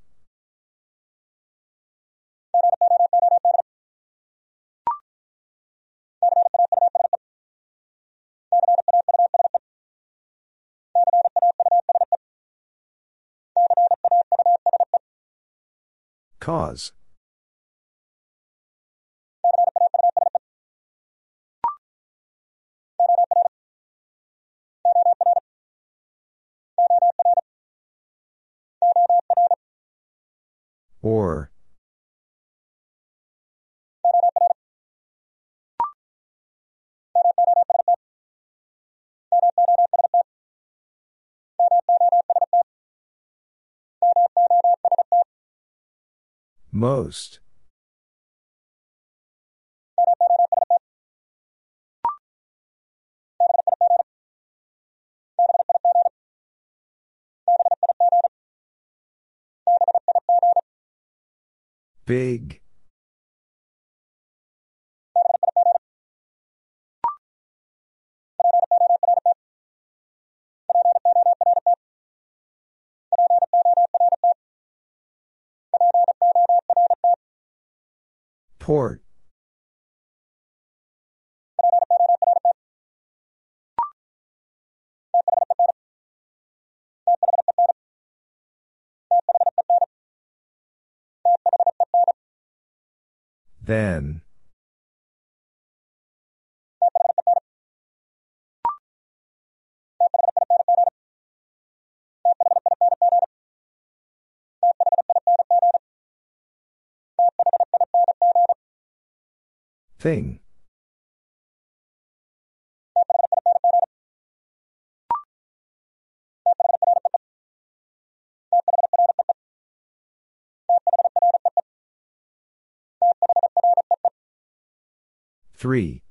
Cause. Or. Most. Big. Port. Then. Thing. 3.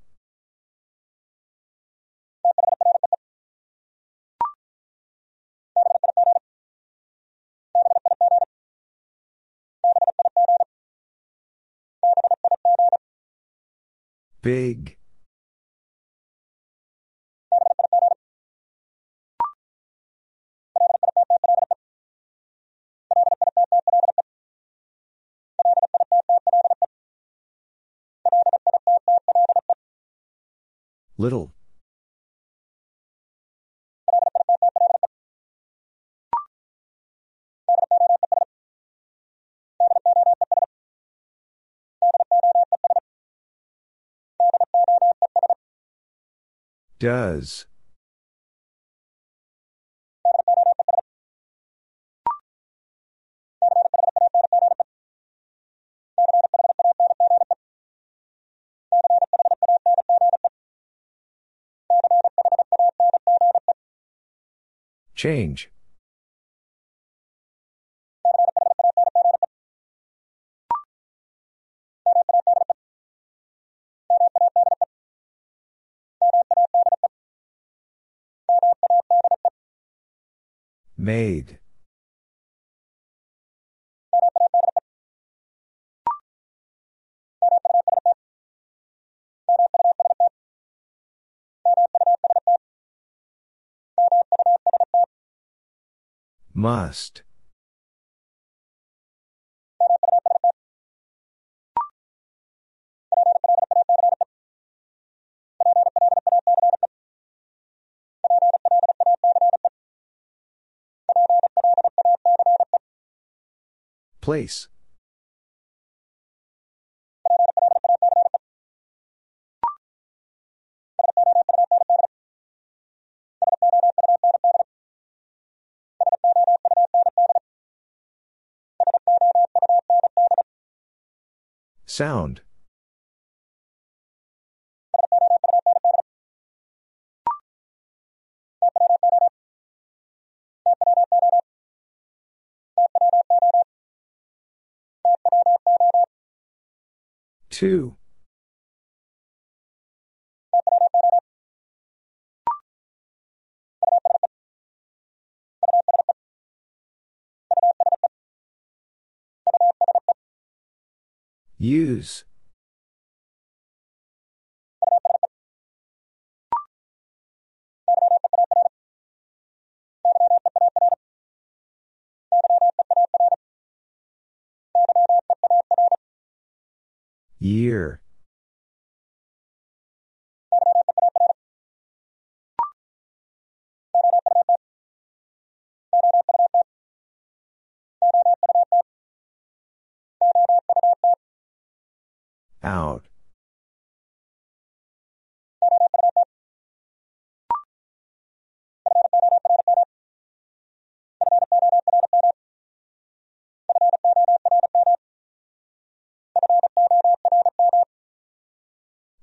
Big. Little. Does. Change. Made. Must. Place. Sound. Two. Use. Year. Out.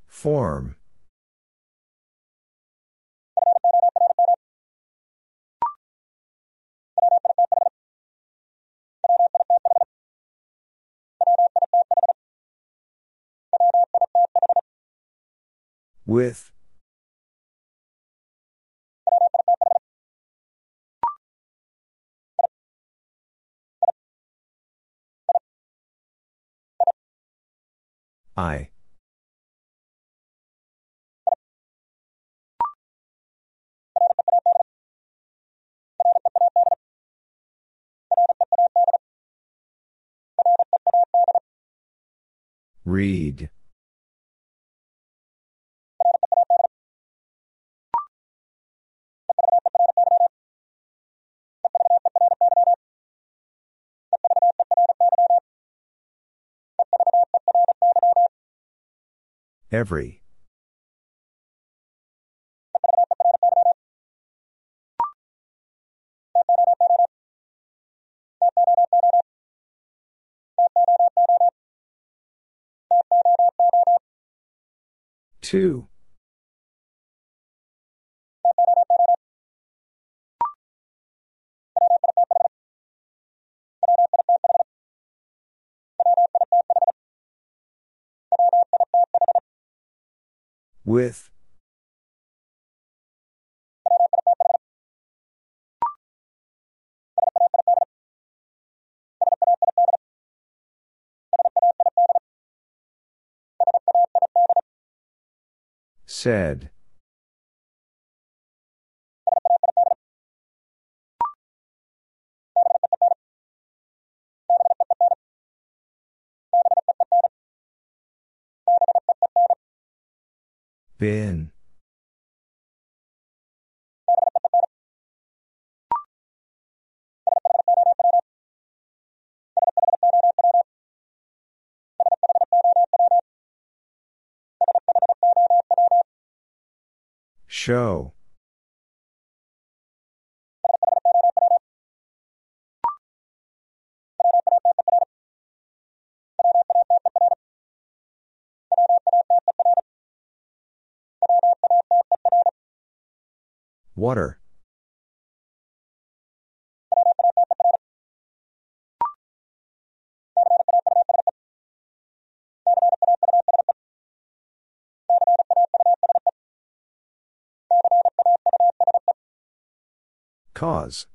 Form. With. I. Read. Every. Two. With. Said. Been. Show. Water. Cause.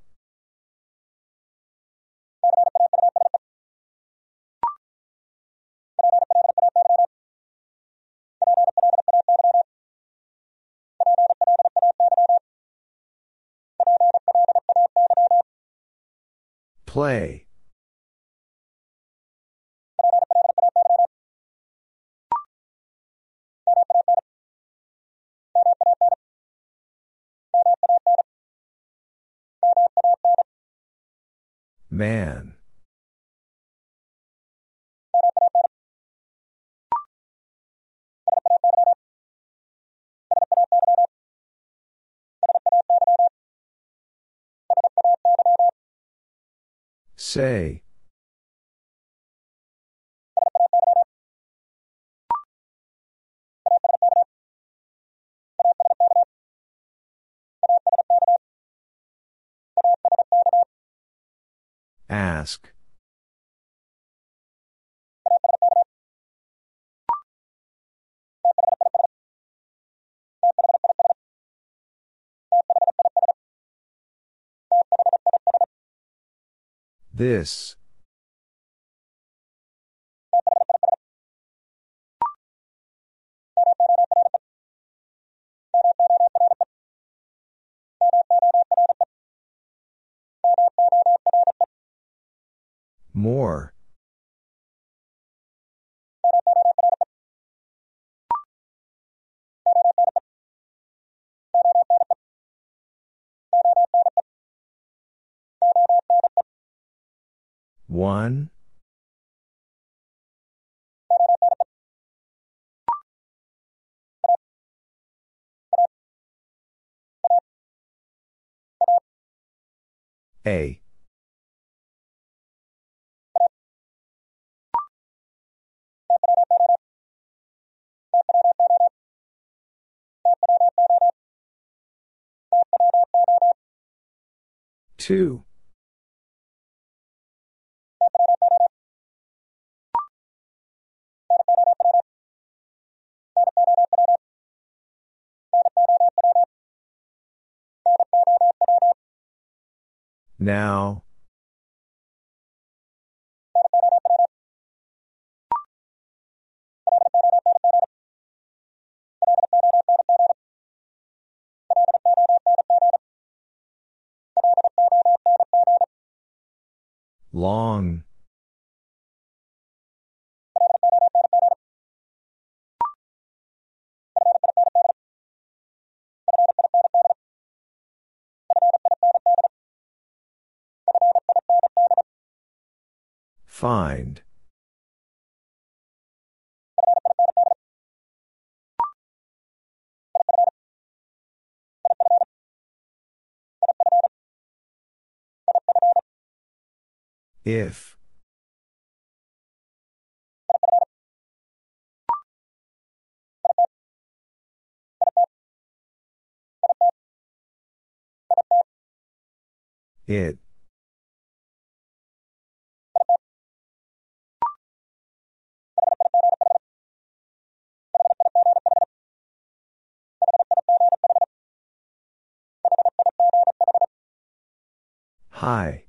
Play. Man. Say. Ask. This. More. One. A. Two. Now. Long. Find. If. It. Hi.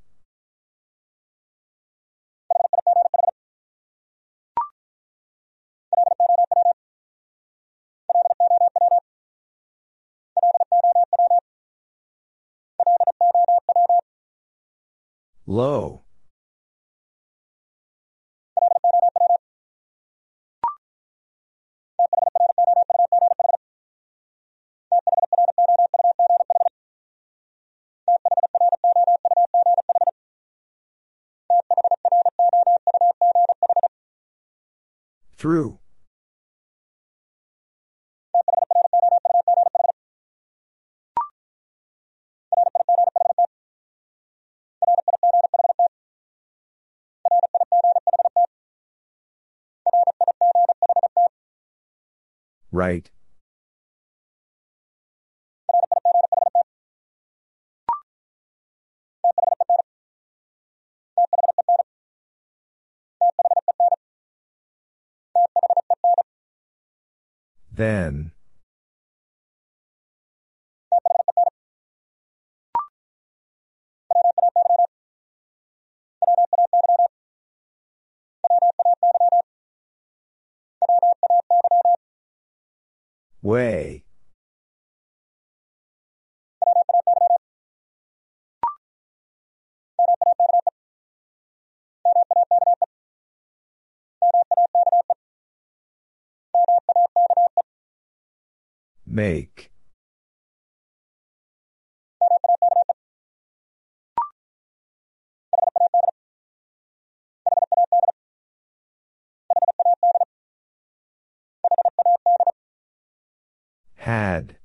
Low. Through. Right. Then. Way. Make. Had.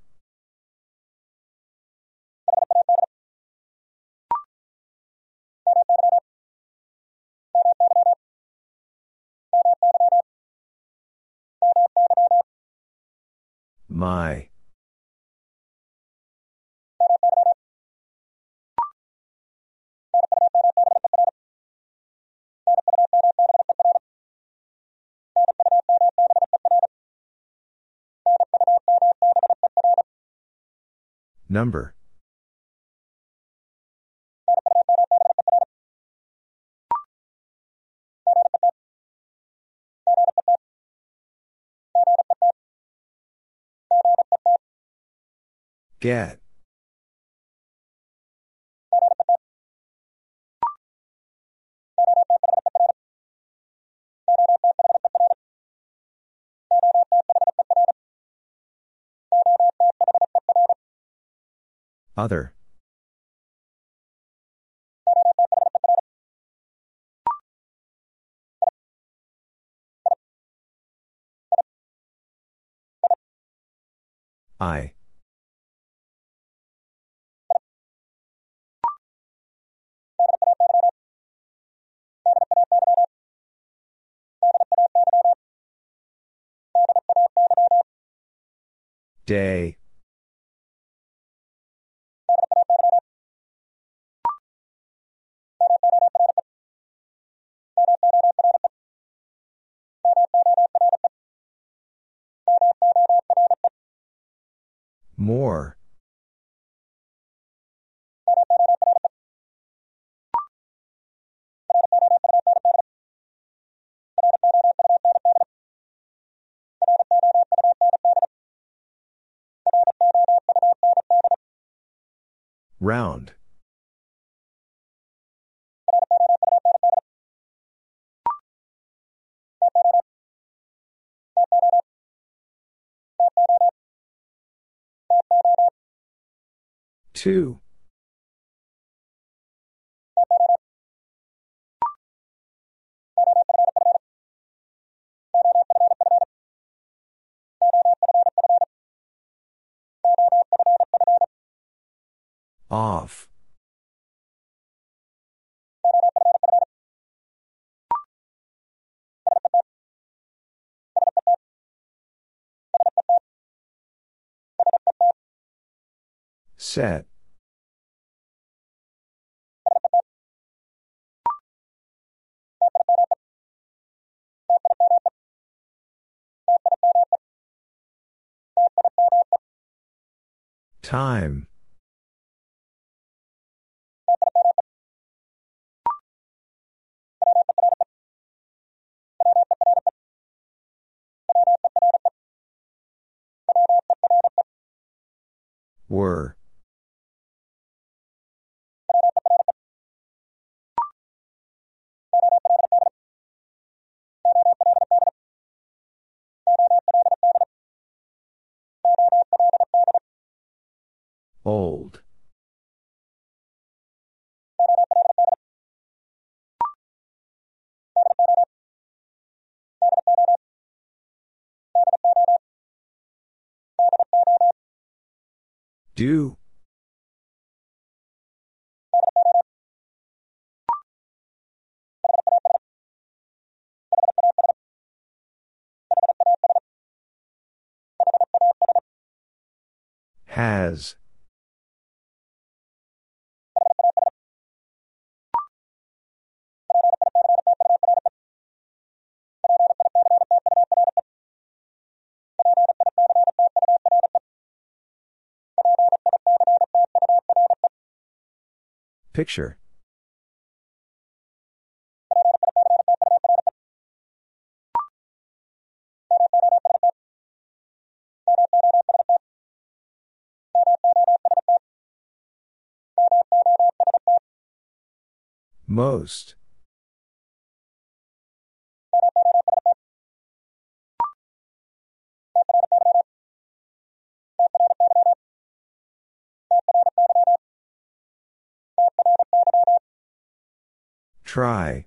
My. Number. Get. Other. I. Day. More. Round. Two. Off. Set. Time. Were. Old. Do. Has. Picture. Most. Try.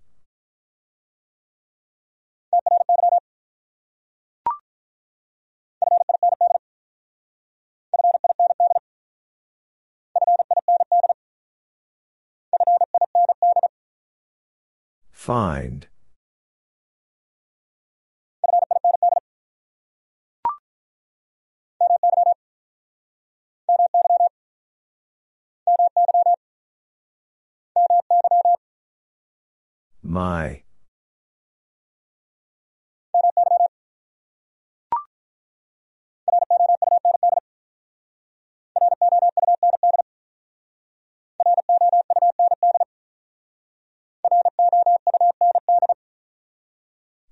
Find. My.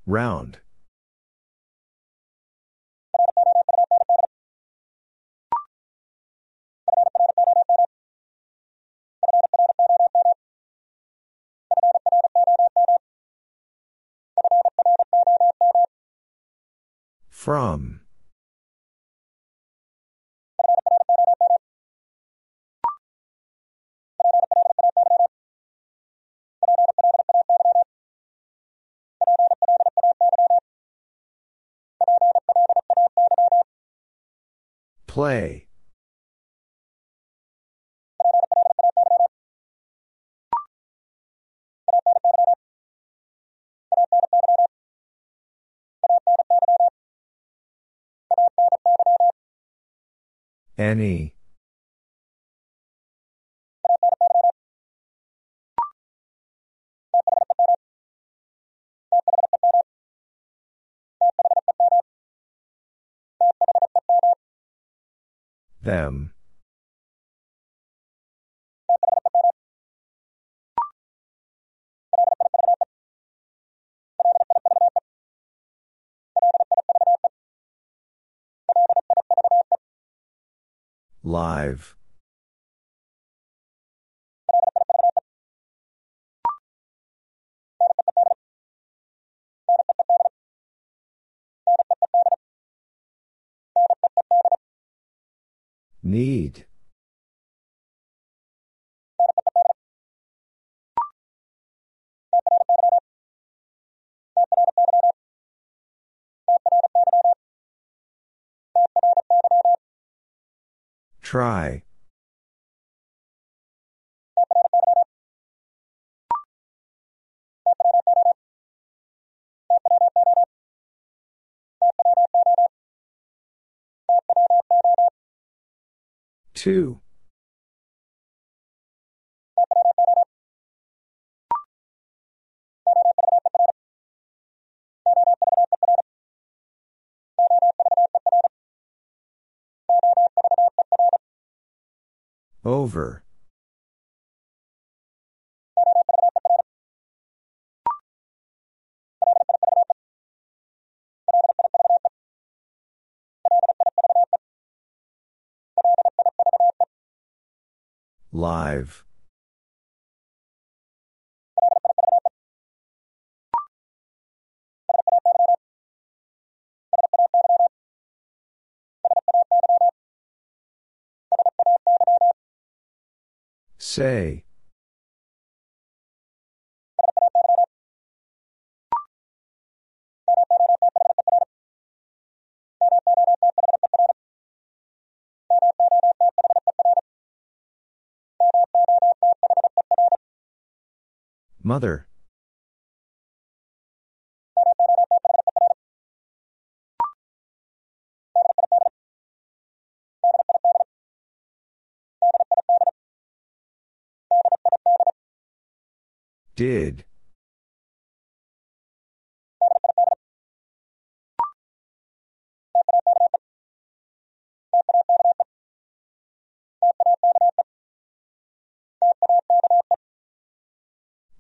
Round. From. Play. Any. Them. Live. Need. Try. Two. Over. Live. Say. Mother. Did.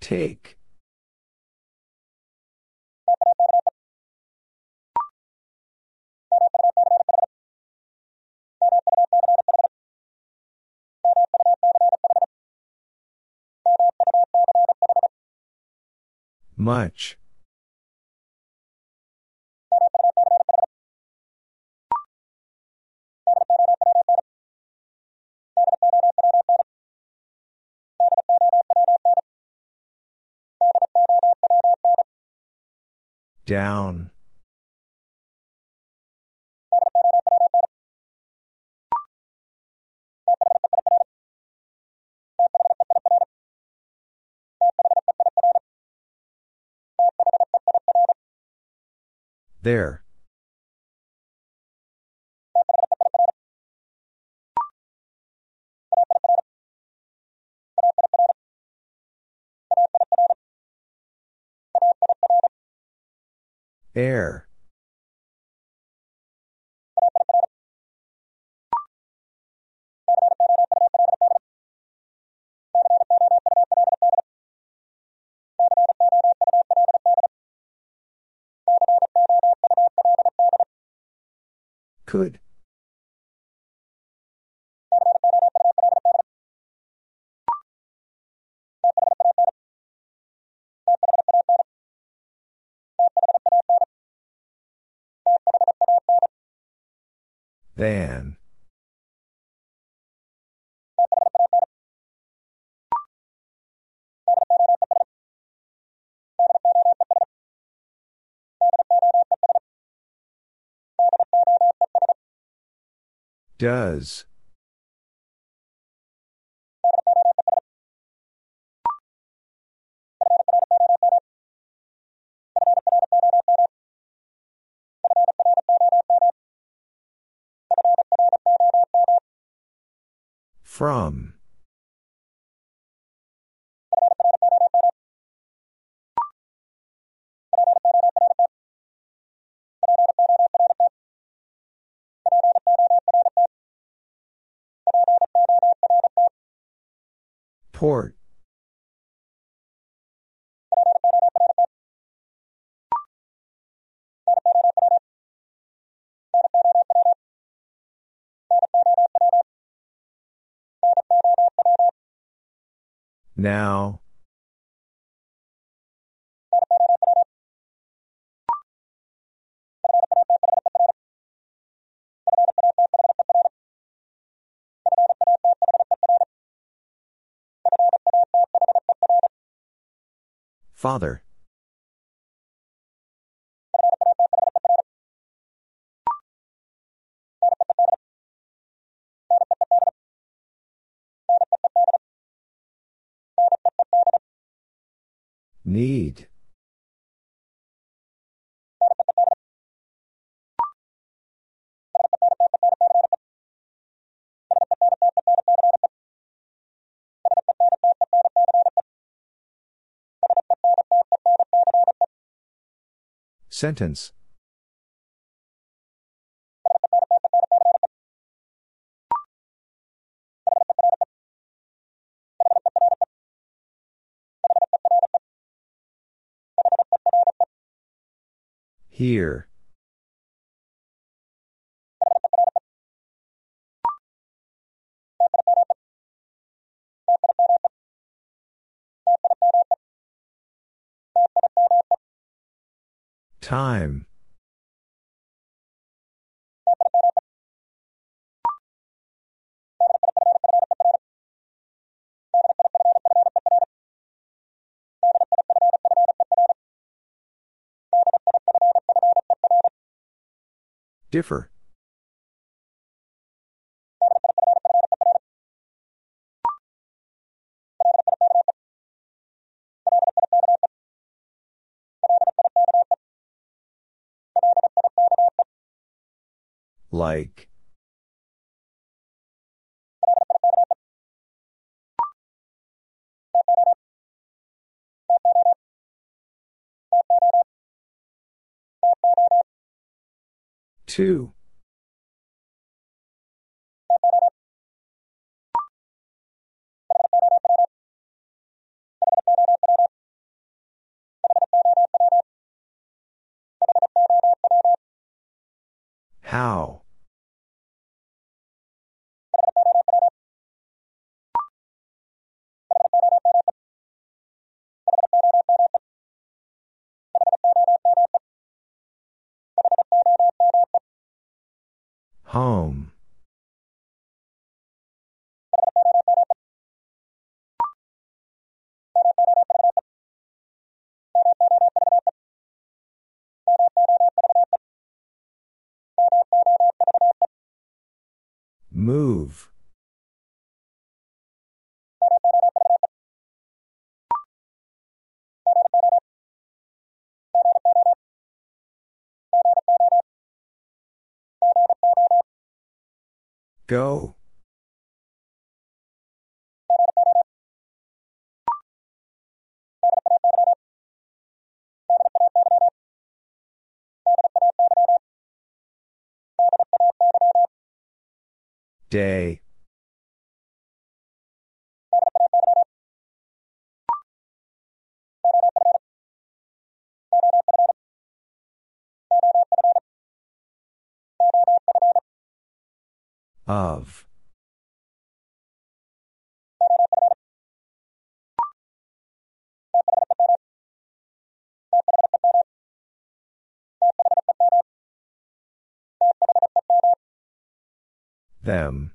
Take. Much. Down. There. Air. Could. Than. Does. From. Port. Now. Father. Need. Sentence. Here. Time. Differ. Like. Two. How? Home. Move. Go. Day. Of. Them.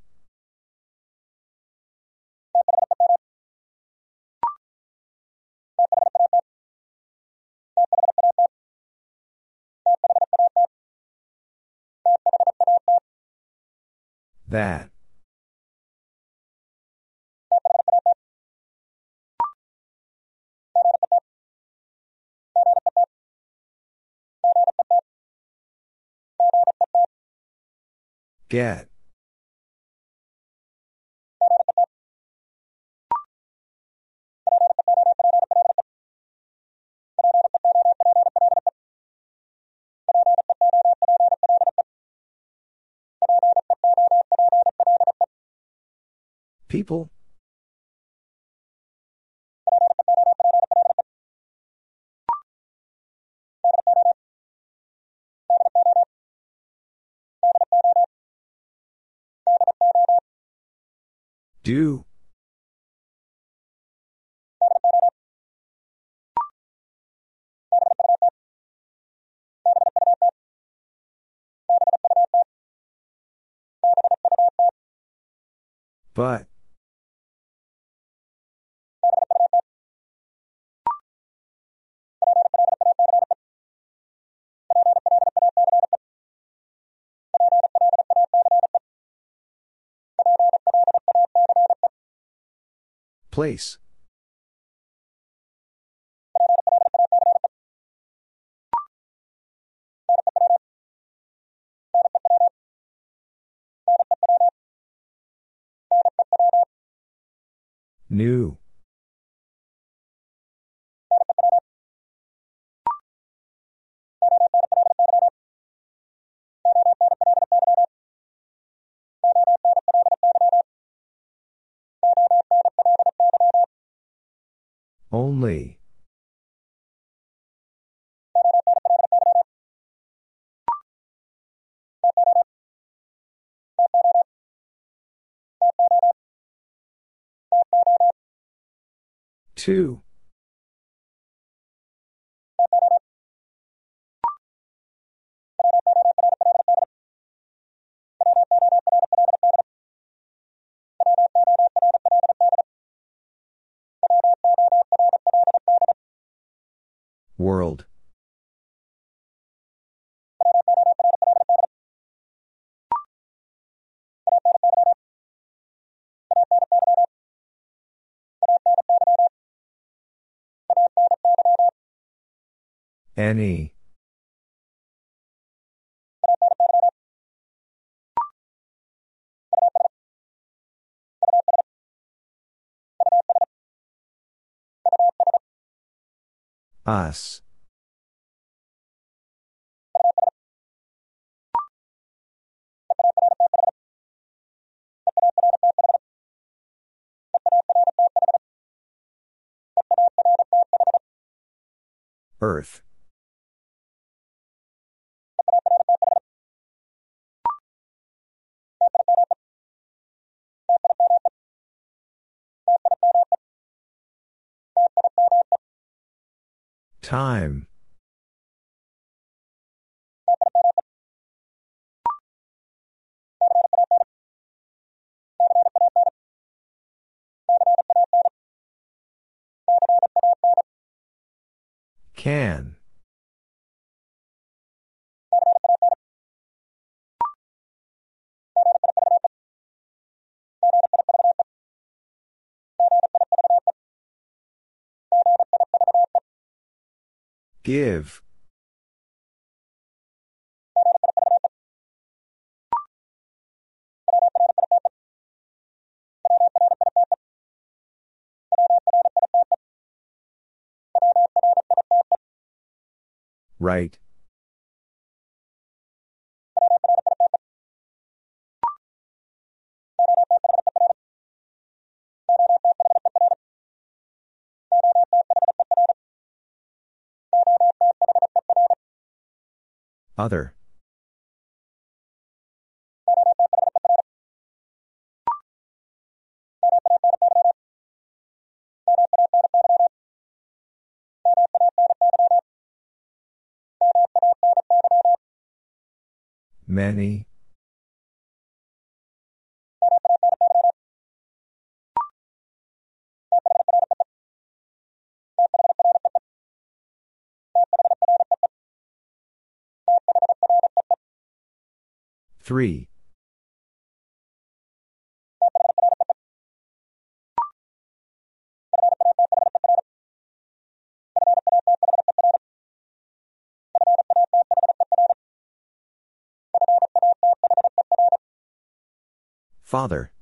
That. Get. People? Do. But. Place. New. Only. Two. World. Any. Us. Earth. Time. Can. Give. Right. Other. Many. Three. Father.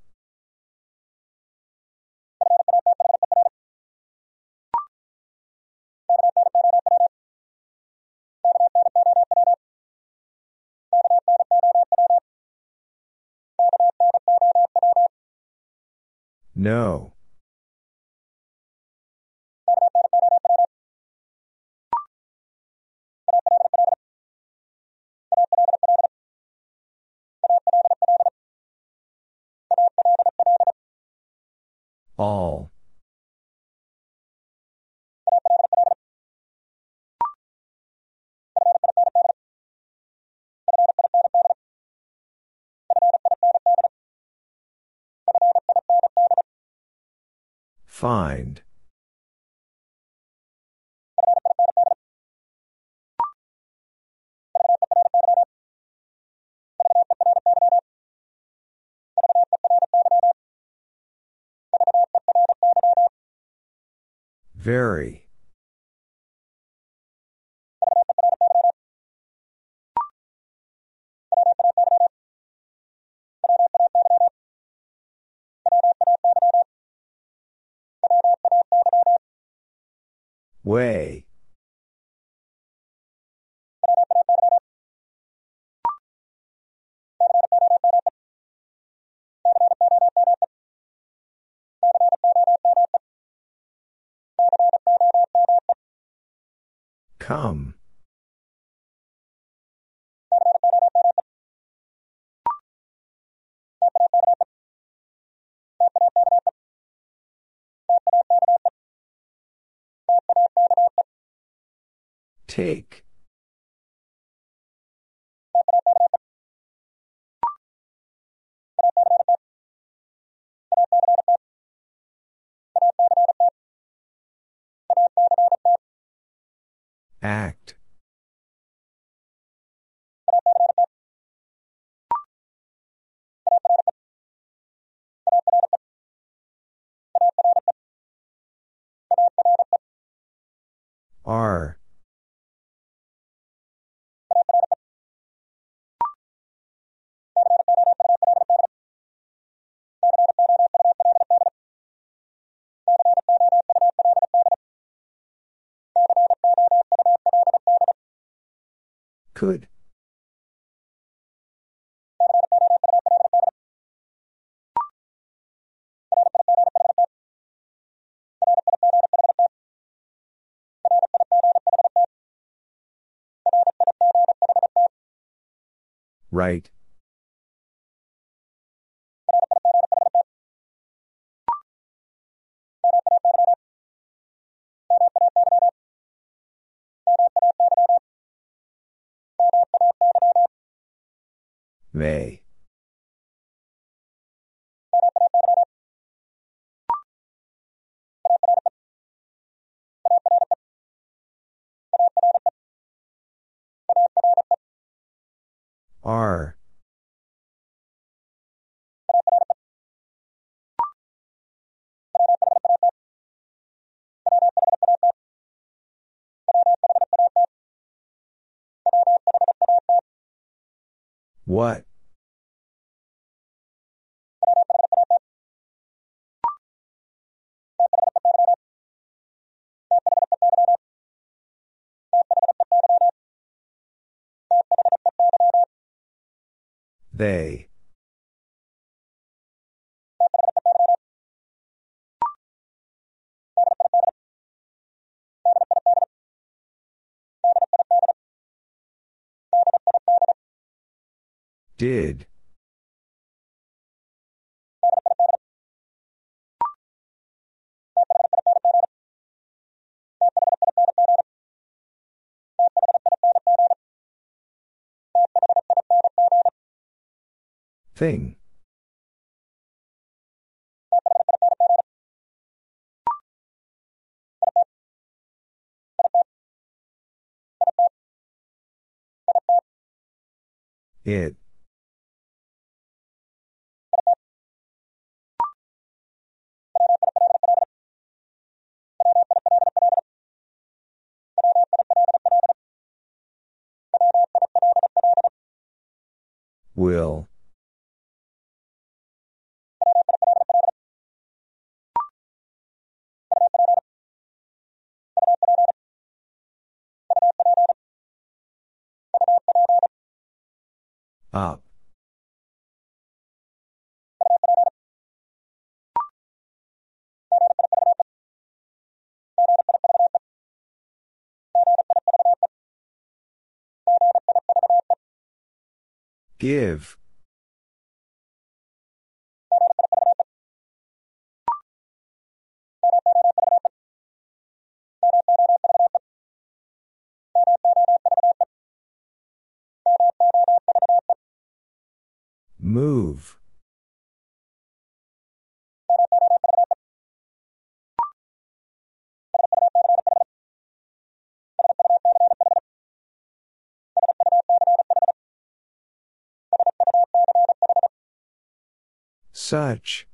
No. All. Find. Very. Way. Come. Take. Act. R. Could. Right. May. R. What? They. Did. Thing. It. Will. Up. Give. Move. Such.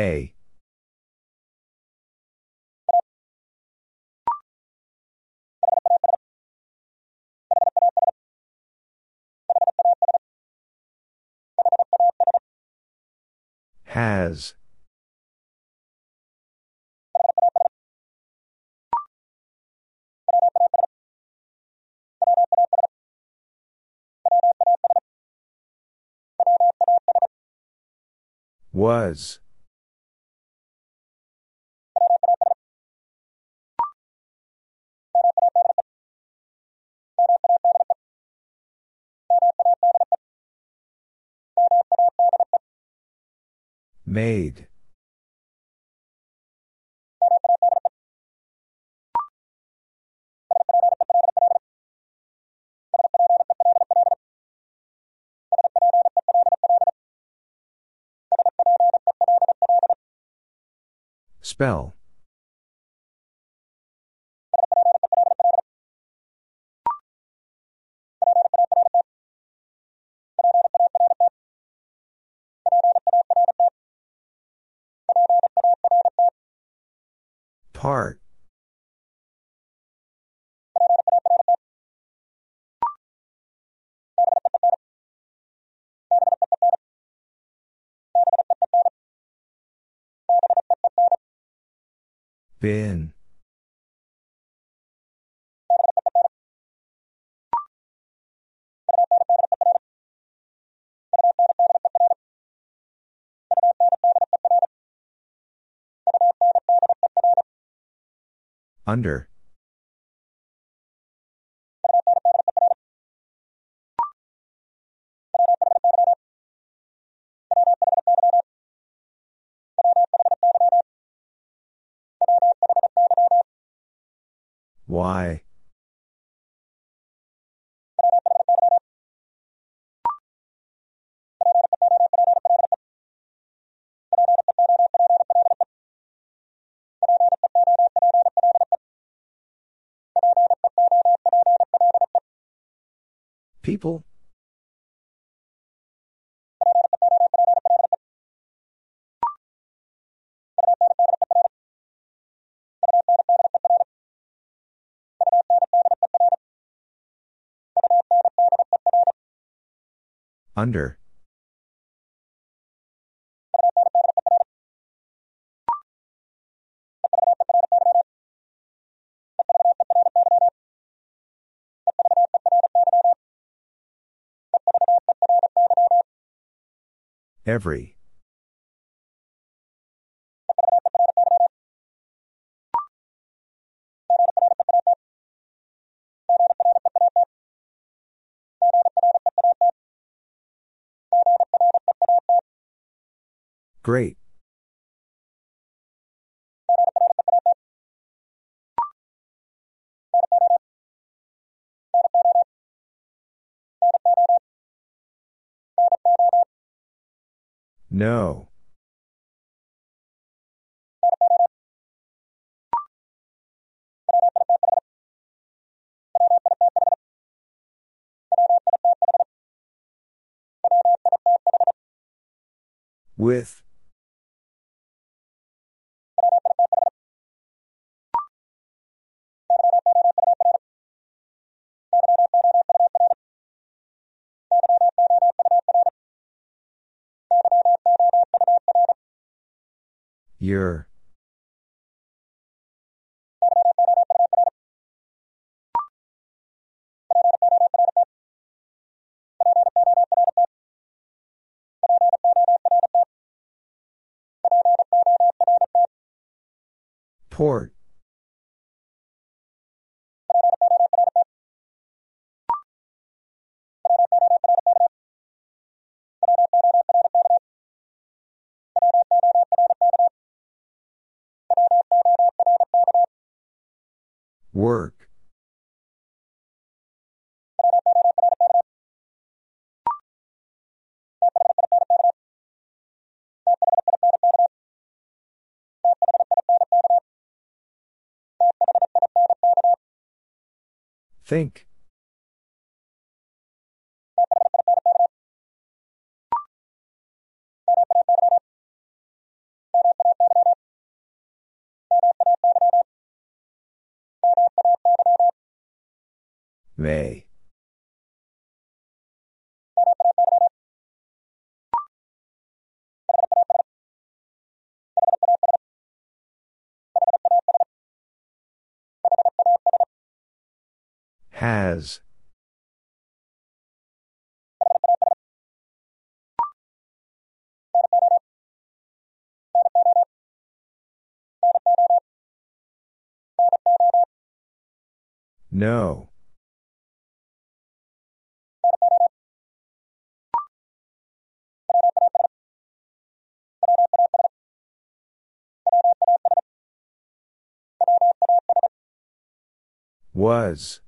A. Has. Was. Made. Spell. Part. Bin. Under. Why? People? Under. Every. Great. No. With. Your. Port. Work. Think. May. Has. No. Was.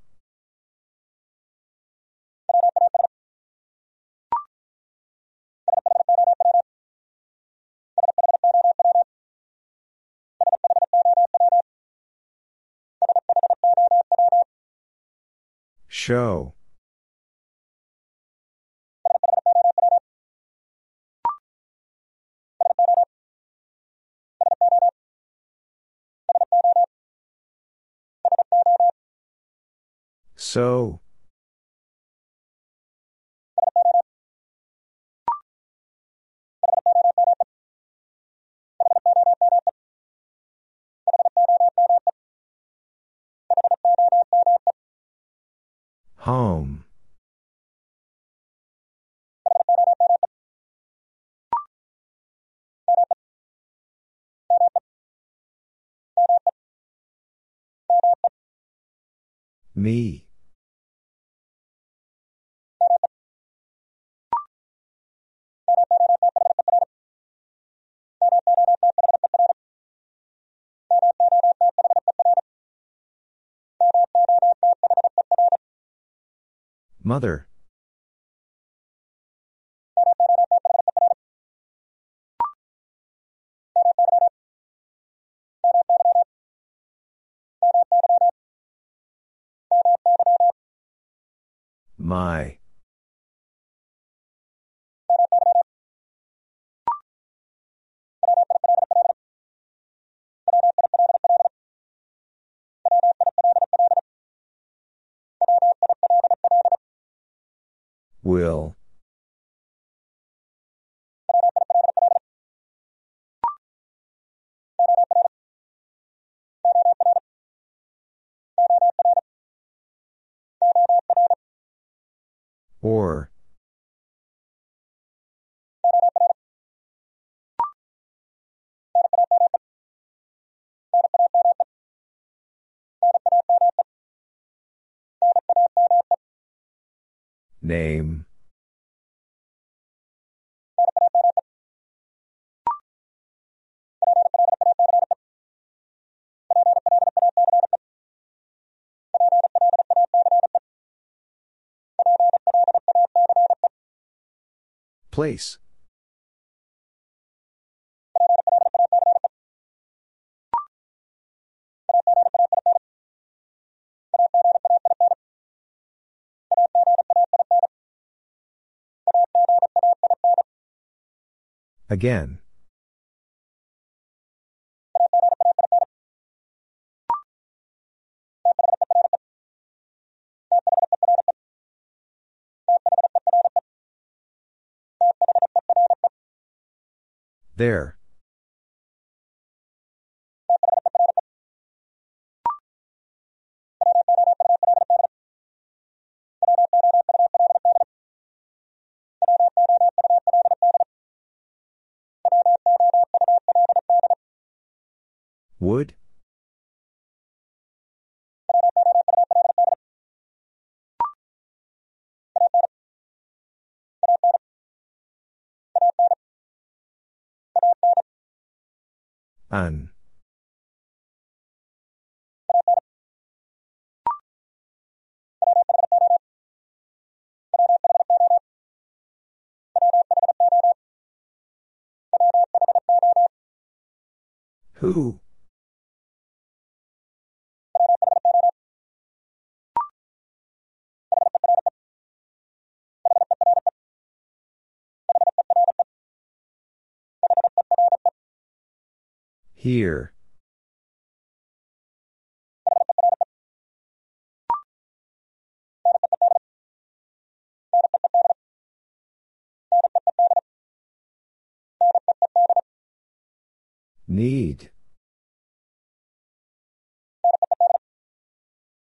Show. So. Home. Me. Mother. My. Will. Or. Name. Place. Again. There. Would? An. Who? Here. Need.